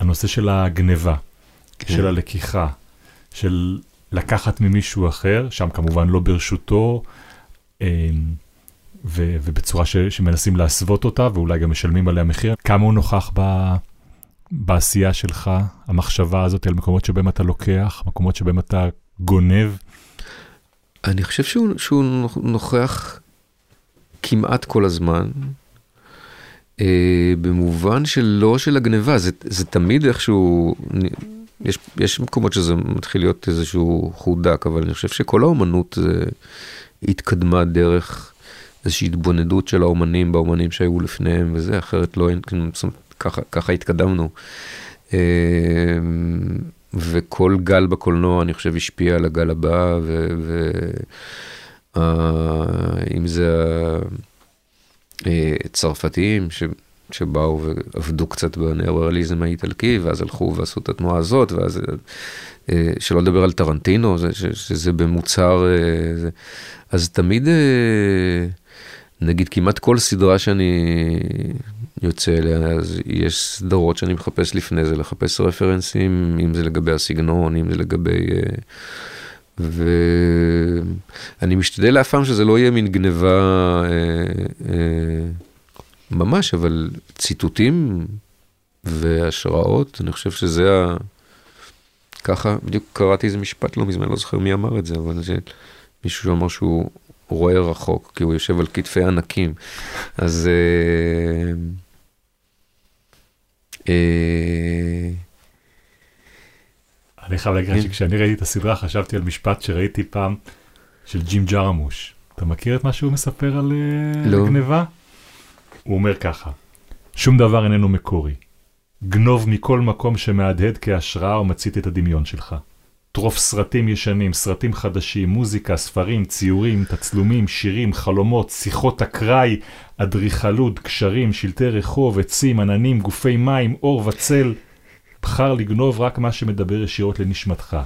הנושא של הגניבה, כן. של הלקיחה, של לקחת ממישהו אחר, שם כמובן לא ברשותו, אמ, ו- ובצורה ש- שמנסים להסוות אותה, ואולי גם משלמים עליה מחיר. כמה הוא נוכח ב- בעשייה שלך, המחשבה הזאת על מקומות שבהם אתה לוקח, מקומות שבהם אתה גונב? אני חושב שהוא, שהוא נוכח כמעט כל הזמן, אה, במובן שלא של הגניבה, זה, זה תמיד איכשהו, יש, יש מקומות שזה מתחיל להיות איזשהו חודק, אבל אני חושב שכל האומנות זה התקדמה דרך איזושהי התבוננות של האומנים באומנים שהיו לפניהם וזה, אחרת לא, ככה, ככה התקדמנו. אה, וכל גל בקולנוע, אני חושב, השפיע על הגל הבא, ו... ו אה, אם זה הצרפתים ש... שבאו ועבדו קצת בניאו-ריאליזם האיטלקי, ואז הלכו ועשו את התנועה הזאת, ואז, אה, שלא לדבר על טרנטינו. שזה במוצר, אה. אז תמיד, אה, נגיד כמעט כל סדרה שאני יוצא אליה, אז יש סדרות שאני מחפש לפני זה, לחפש רפרנסים, אם זה לגבי הסגנון, אם זה לגבי... אה, ואני משתדל אף פעם שזה לא יהיה מין גניבה אה, אה, ממש, אבל ציטוטים והשראות, אני חושב שזה ה... ככה, בדיוק קראתי איזה משפט לא מזמן, לא זוכר מי אמר את זה, אבל זה מישהו שאמר שהוא רואה רחוק, כי הוא יושב על כתפי ענקים. אז... אה, אה, אני חייב להגיד כן. שכשאני ראיתי את הסדרה חשבתי על משפט שראיתי פעם של ג'ים ג'רמוש. אתה מכיר את מה שהוא מספר על אה, לא. גניבה? הוא אומר ככה, שום דבר איננו מקורי. גנוב מכל מקום שמהדהד כהשראה ומצית את הדמיון שלך. טרוף סרטים ישנים, סרטים חדשים, מוזיקה, ספרים, ציורים, תצלומים, שירים, חלומות, שיחות אקראי, אדריכלות, קשרים, שלטי רחוב, עצים, עננים, גופי מים, אור וצל. בחר לגנוב רק מה שמדבר ישירות לנשמתך.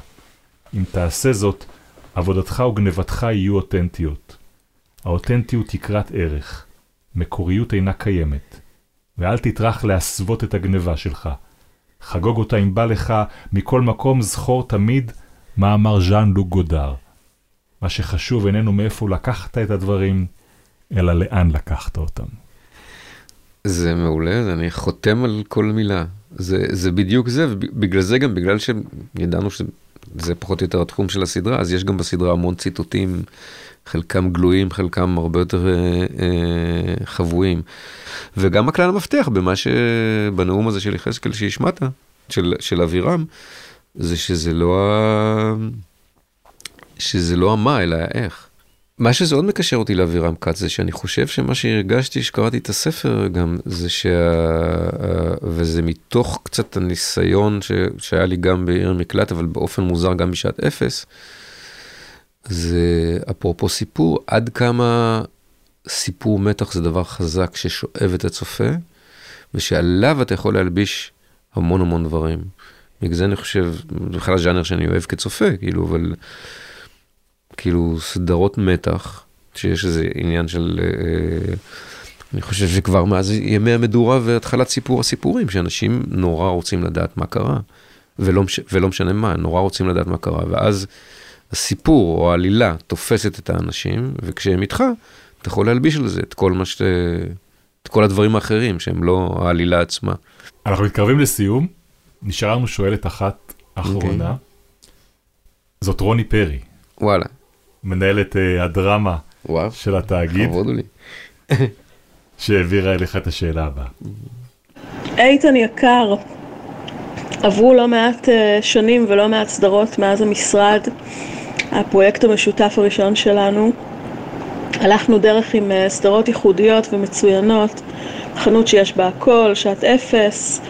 אם תעשה זאת, עבודתך וגנבתך יהיו אותנטיות. האותנטיות יקרת ערך. מקוריות אינה קיימת. ואל תטרח להסוות את הגניבה שלך. חגוג אותה אם בא לך, מכל מקום זכור תמיד מה אמר ז'אן לוק גודר. מה שחשוב איננו מאיפה לקחת את הדברים, אלא לאן לקחת אותם. זה מעולה, אני חותם על כל מילה. זה, זה בדיוק זה, ובגלל זה גם, בגלל שידענו שזה פחות או יותר התחום של הסדרה, אז יש גם בסדרה המון ציטוטים, חלקם גלויים, חלקם הרבה יותר אה, אה, חבויים. וגם הכלל המפתח במה שבנאום הזה של יחזקאל שהשמעת, של, של אבירם, זה שזה לא ה... שזה לא המה, אלא האיך. מה שזה עוד מקשר אותי לאבירם כץ זה שאני חושב שמה שהרגשתי שקראתי את הספר גם זה שה... וזה מתוך קצת הניסיון ש... שהיה לי גם בעיר מקלט אבל באופן מוזר גם בשעת אפס. זה אפרופו סיפור עד כמה סיפור מתח זה דבר חזק ששואב את הצופה ושעליו אתה יכול להלביש המון המון דברים. בגלל זה אני חושב, בכלל הז'אנר שאני אוהב כצופה, כאילו, אבל כאילו סדרות מתח, שיש איזה עניין של, אה, אני חושב שכבר מאז ימי המדורה והתחלת סיפור הסיפורים, שאנשים נורא רוצים לדעת מה קרה, ולא, מש- ולא משנה מה, נורא רוצים לדעת מה קרה, ואז הסיפור או העלילה תופסת את האנשים, וכשהם איתך, אתה יכול להלביש על זה את כל מה ש... את כל הדברים האחרים שהם לא העלילה עצמה. אנחנו מתקרבים לסיום, נשארה לנו שואלת אחת אחרונה. זאת רוני פרי. וואלה. מנהלת אה, הדרמה וואו, של התאגיד, כבוד לי. שהעבירה אליך את השאלה הבאה. איתן יקר, עברו לא מעט אה, שנים ולא מעט סדרות מאז המשרד, הפרויקט המשותף הראשון שלנו. הלכנו דרך עם אה, סדרות ייחודיות ומצוינות, חנות שיש בה הכל, שעת אפס,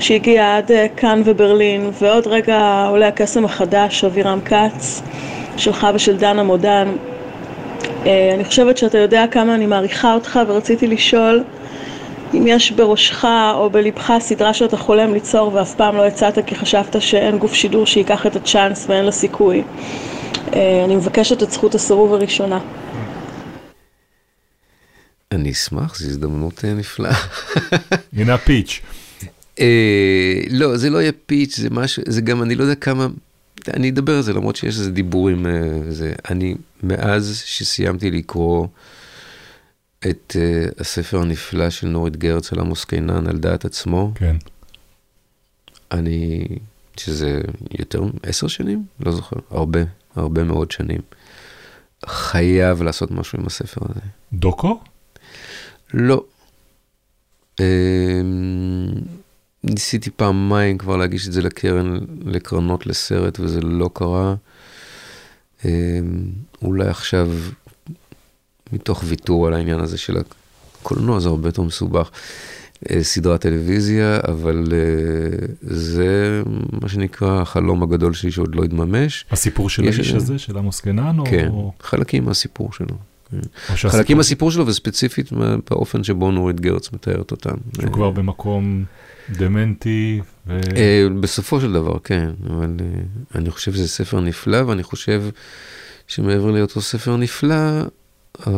שהגיעה עד אה, כאן וברלין, ועוד רגע עולה הקסם החדש, אבירם כץ, שלך ושל דנה מודן. אה, אני חושבת שאתה יודע כמה אני מעריכה אותך ורציתי לשאול אם יש בראשך או בלבך סדרה שאתה חולם ליצור ואף פעם לא הצעת כי חשבת שאין גוף שידור שייקח את הצ'אנס ואין לה סיכוי. אה, אני מבקשת את זכות הסירוב הראשונה. אני אשמח, זו הזדמנות אה, נפלאה. הנה הפיץ'. אה, לא, זה לא יהיה פיץ', זה משהו, זה גם, אני לא יודע כמה, אני אדבר על זה, למרות שיש איזה דיבורים, אה, זה, אני, מאז שסיימתי לקרוא את אה, הספר הנפלא של נורית גרץ על עמוס קינן, על דעת עצמו, כן. אני, שזה יותר מעשר שנים, לא זוכר, הרבה, הרבה מאוד שנים, חייב לעשות משהו עם הספר הזה. דוקו? לא. ניסיתי פעמיים כבר להגיש את זה לקרן, לקרנות לסרט, וזה לא קרה. אמ, אולי עכשיו, מתוך ויתור על העניין הזה של הקולנוע, זה הרבה יותר מסובך. אה, סדרת טלוויזיה, אבל אה, זה מה שנקרא החלום הגדול שלי שעוד לא התממש. הסיפור של יש- האיש הזה, של עמוס קנן? או- כן, חלקים מהסיפור שלו. חלקים מהסיפור שלו, וספציפית באופן שבו נורית גרץ מתארת אותם. שהוא כבר במקום דמנטי. ו- אה, בסופו של דבר, כן, אבל אה, אני חושב שזה ספר נפלא, ואני חושב שמעבר להיותו ספר נפלא, אה,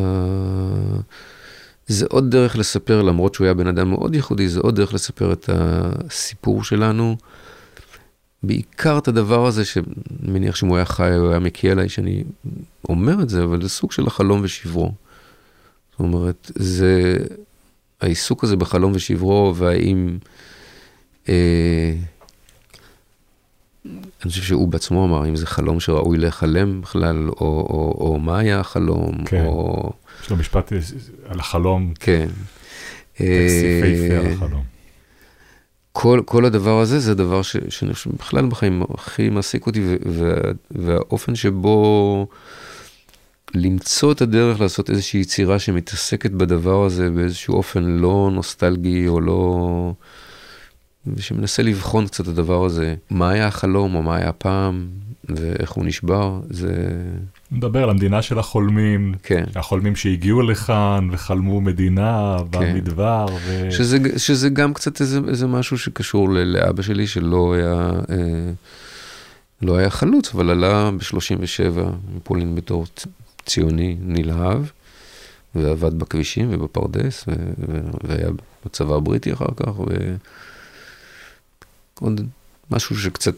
זה עוד דרך לספר, למרות שהוא היה בן אדם מאוד ייחודי, זה עוד דרך לספר את הסיפור שלנו. בעיקר את הדבר הזה, שמניח שאם הוא היה חי, הוא היה מקיע אליי שאני אומר את זה, אבל זה סוג של החלום ושברו. זאת אומרת, זה העיסוק הזה בחלום ושברו, והאם... אה, אני חושב שהוא בעצמו אמר, אם זה חלום שראוי לחלם בכלל, או, או, או מה היה החלום, כן. או... יש לו משפט על החלום, כן. יפהפה על אה, החלום. כל, כל הדבר הזה זה דבר ש, שאני חושב בכלל בחיים הכי מעסיק אותי, ו, וה, והאופן שבו למצוא את הדרך לעשות איזושהי יצירה שמתעסקת בדבר הזה באיזשהו אופן לא נוסטלגי או לא... ושמנסה לבחון קצת את הדבר הזה, מה היה החלום או מה היה פעם ואיך הוא נשבר, זה... מדבר על המדינה של החולמים, כן. החולמים שהגיעו לכאן וחלמו מדינה כן. במדבר. ו... שזה, שזה גם קצת איזה, איזה משהו שקשור ל- לאבא שלי, שלא היה, אה, לא היה חלוץ, אבל עלה ב-37 מפולין בתור ציוני נלהב, ועבד בכבישים ובפרדס, ו- ו- והיה בצבא הבריטי אחר כך, ועוד משהו שקצת,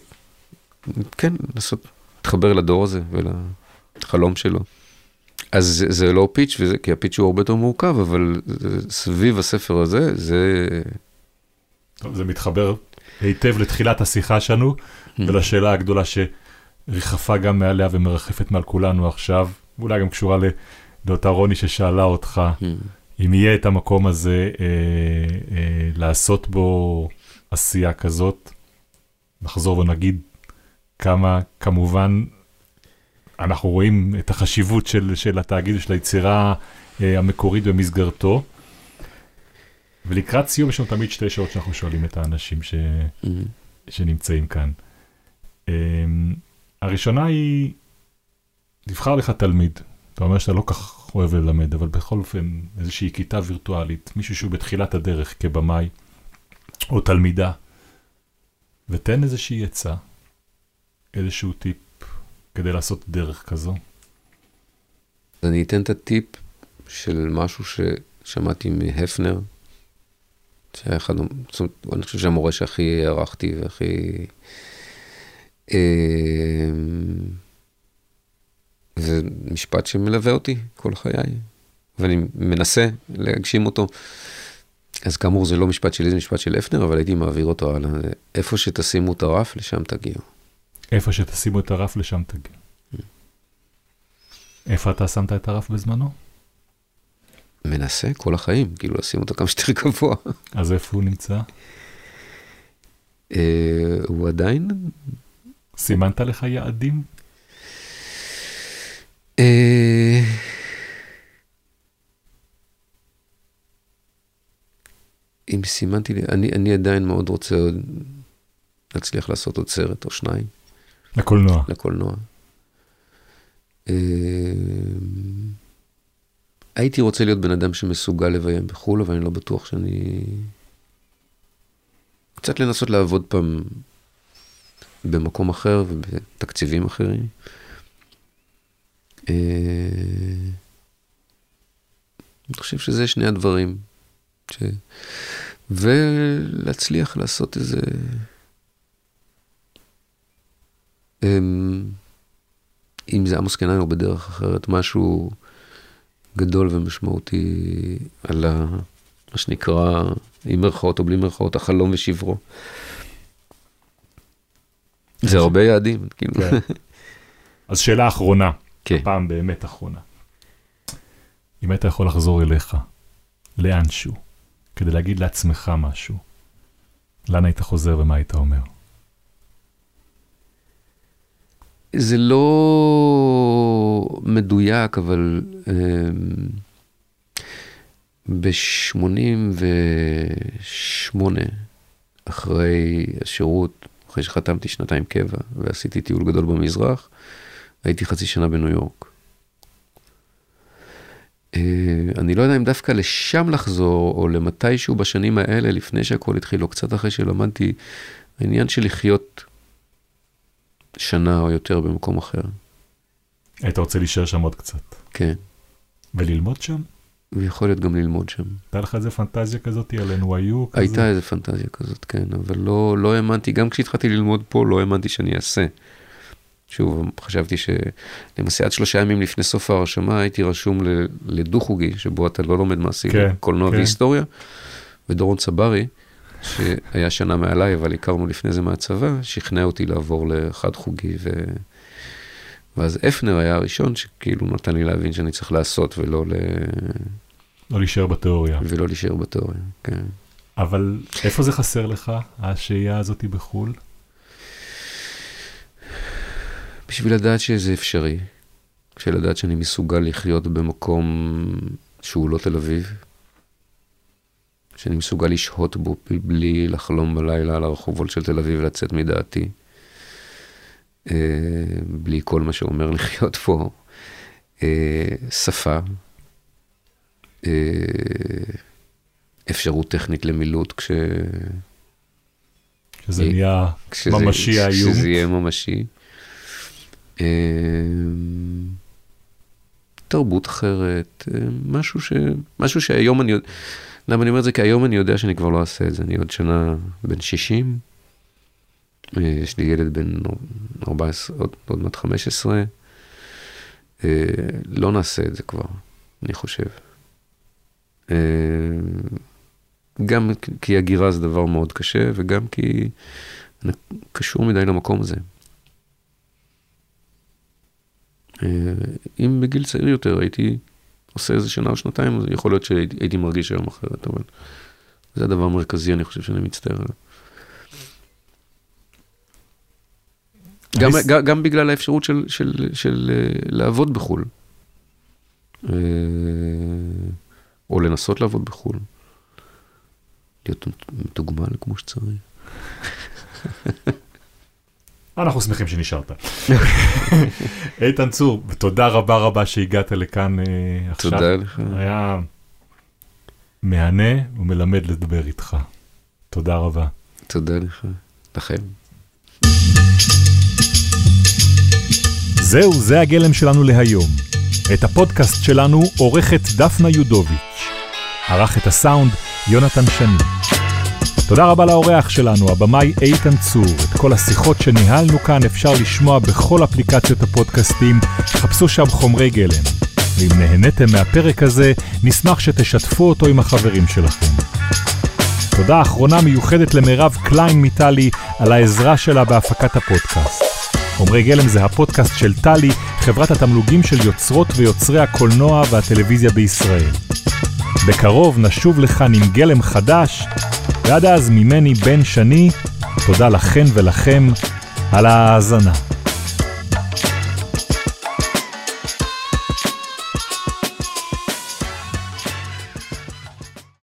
כן, לנסות להתחבר לדור הזה ולחלום שלו. אז זה, זה לא פיץ', וזה, כי הפיץ' הוא הרבה יותר מורכב, אבל סביב הספר הזה, זה... טוב, זה מתחבר היטב לתחילת השיחה שלנו, ולשאלה הגדולה שריחפה גם מעליה ומרחפת מעל כולנו עכשיו, ואולי גם קשורה ל- לאותה רוני ששאלה אותך, אם יהיה את המקום הזה אה, אה, לעשות בו עשייה כזאת, נחזור ונגיד כמה, כמובן, אנחנו רואים את החשיבות של, של התאגיד ושל היצירה אה, המקורית במסגרתו. ולקראת סיום יש לנו תמיד שתי שאלות שאנחנו שואלים את האנשים ש... שנמצאים כאן. Um, הראשונה היא, נבחר לך תלמיד, אתה אומר שאתה לא כך אוהב ללמד, אבל בכל אופן איזושהי כיתה וירטואלית, מישהו שהוא בתחילת הדרך כבמאי, או תלמידה, ותן איזושהי עצה, איזשהו טיפ כדי לעשות דרך כזו. אז אני אתן את הטיפ של משהו ששמעתי מהפנר, שהיה אחד, זאת אומרת, אני חושב שהמורה שהכי הערכתי והכי... אה, זה משפט שמלווה אותי כל חיי, ואני מנסה להגשים אותו. אז כאמור, זה לא משפט שלי, זה משפט של הפנר, אבל הייתי מעביר אותו הלאה. איפה שתשימו את הרף, לשם תגיעו. איפה שתשימו את הרף לשם תגיע. איפה אתה שמת את הרף בזמנו? מנסה כל החיים, כאילו לשים אותו כמה שיותר גבוה. אז איפה הוא נמצא? אה, הוא עדיין... סימנת לך יעדים? אה, אם סימנתי לי, אני, אני עדיין מאוד רוצה עוד להצליח לעשות עוד סרט או שניים. לקולנוע. לקולנוע. אה, הייתי רוצה להיות בן אדם שמסוגל לביים בחו"ל, אבל אני לא בטוח שאני... קצת לנסות לעבוד פעם במקום אחר ובתקציבים אחרים. אה, אני חושב שזה שני הדברים. ש... ולהצליח לעשות איזה... אמ, אם זה עמוס קנאי או בדרך אחרת, משהו גדול ומשמעותי על ה... מה שנקרא, עם מירכאות או בלי מירכאות, החלום ושברו. זה הרבה יעדים, כאילו. כן. אז שאלה אחרונה, כן. פעם באמת אחרונה. אם היית יכול לחזור אליך, לאנשהו, כדי להגיד לעצמך משהו, לאן היית חוזר ומה היית אומר? זה לא מדויק, אבל ב-88, אחרי השירות, אחרי שחתמתי שנתיים קבע ועשיתי טיול גדול במזרח, הייתי חצי שנה בניו יורק. אה, אני לא יודע אם דווקא לשם לחזור, או למתישהו בשנים האלה, לפני שהכל התחיל, או קצת אחרי שלמדתי, העניין של לחיות שנה או יותר במקום אחר. היית רוצה להישאר שם עוד קצת. כן. וללמוד שם? ויכול להיות גם ללמוד שם. הייתה לך איזה פנטזיה כזאת על NYU כזה? הייתה איזה פנטזיה כזאת, כן, אבל לא, לא האמנתי, גם כשהתחלתי ללמוד פה, לא האמנתי שאני אעשה. שוב, חשבתי שלמעשה עד שלושה ימים לפני סוף ההרשמה הייתי רשום לדו-חוגי, שבו אתה לא לומד מעשי, כן, קולנוע כן. והיסטוריה, ודורון צברי, שהיה שנה מעליי, אבל הכרנו לפני זה מהצבא, שכנע אותי לעבור לחד-חוגי, ו... ואז אפנר היה הראשון שכאילו נתן לי להבין שאני צריך לעשות ולא ל... לא להישאר בתיאוריה. ולא להישאר בתיאוריה, כן. אבל איפה זה חסר לך, השהייה הזאת בחו"ל? בשביל לדעת שזה אפשרי, בשביל לדעת שאני מסוגל לחיות במקום שהוא לא תל אביב, שאני מסוגל לשהות בו בלי לחלום בלילה על הרחובות של תל אביב ולצאת מדעתי, אה, בלי כל מה שאומר לחיות פה, אה, שפה, אה, אפשרות טכנית למילוט כש... שזה נהיה ממשי האיום. כשזה יהיה ממשי. תרבות אחרת, משהו, ש... משהו שהיום אני יודע, למה אני אומר את זה? כי היום אני יודע שאני כבר לא אעשה את זה, אני עוד שנה בן 60, אה, יש לי ילד בן 14, עוד, עוד מעט 15, לא נעשה את זה כבר, אני חושב. גם כי הגירה זה דבר מאוד קשה, וגם כי אני קשור מדי למקום הזה. אם בגיל צעיר יותר הייתי עושה איזה שנה או שנתיים, אז יכול להיות שהייתי מרגיש היום אחרת, אבל זה הדבר המרכזי, אני חושב שאני מצטער עליו. גם, גם, גם בגלל האפשרות של, של, של, של לעבוד בחו"ל, או לנסות לעבוד בחו"ל, להיות מתוגמל כמו שצריך. אנחנו שמחים שנשארת. איתן צור, תודה רבה רבה שהגעת לכאן uh, עכשיו. תודה לך. היה מהנה ומלמד לדבר איתך. תודה רבה. תודה לך. לכם. זהו, זה הגלם שלנו להיום. את הפודקאסט שלנו עורכת דפנה יודוביץ'. ערך את הסאונד יונתן שני. תודה רבה לאורח שלנו, הבמאי איתן צור. את כל השיחות שניהלנו כאן אפשר לשמוע בכל אפליקציות הפודקאסטים, חפשו שם חומרי גלם. ואם נהניתם מהפרק הזה, נשמח שתשתפו אותו עם החברים שלכם. תודה אחרונה מיוחדת למירב קליין מטלי על העזרה שלה בהפקת הפודקאסט. חומרי גלם זה הפודקאסט של טלי, חברת התמלוגים של יוצרות ויוצרי הקולנוע והטלוויזיה בישראל. בקרוב נשוב לכאן עם גלם חדש, ועד אז ממני בן שני, תודה לכן ולכם על ההאזנה.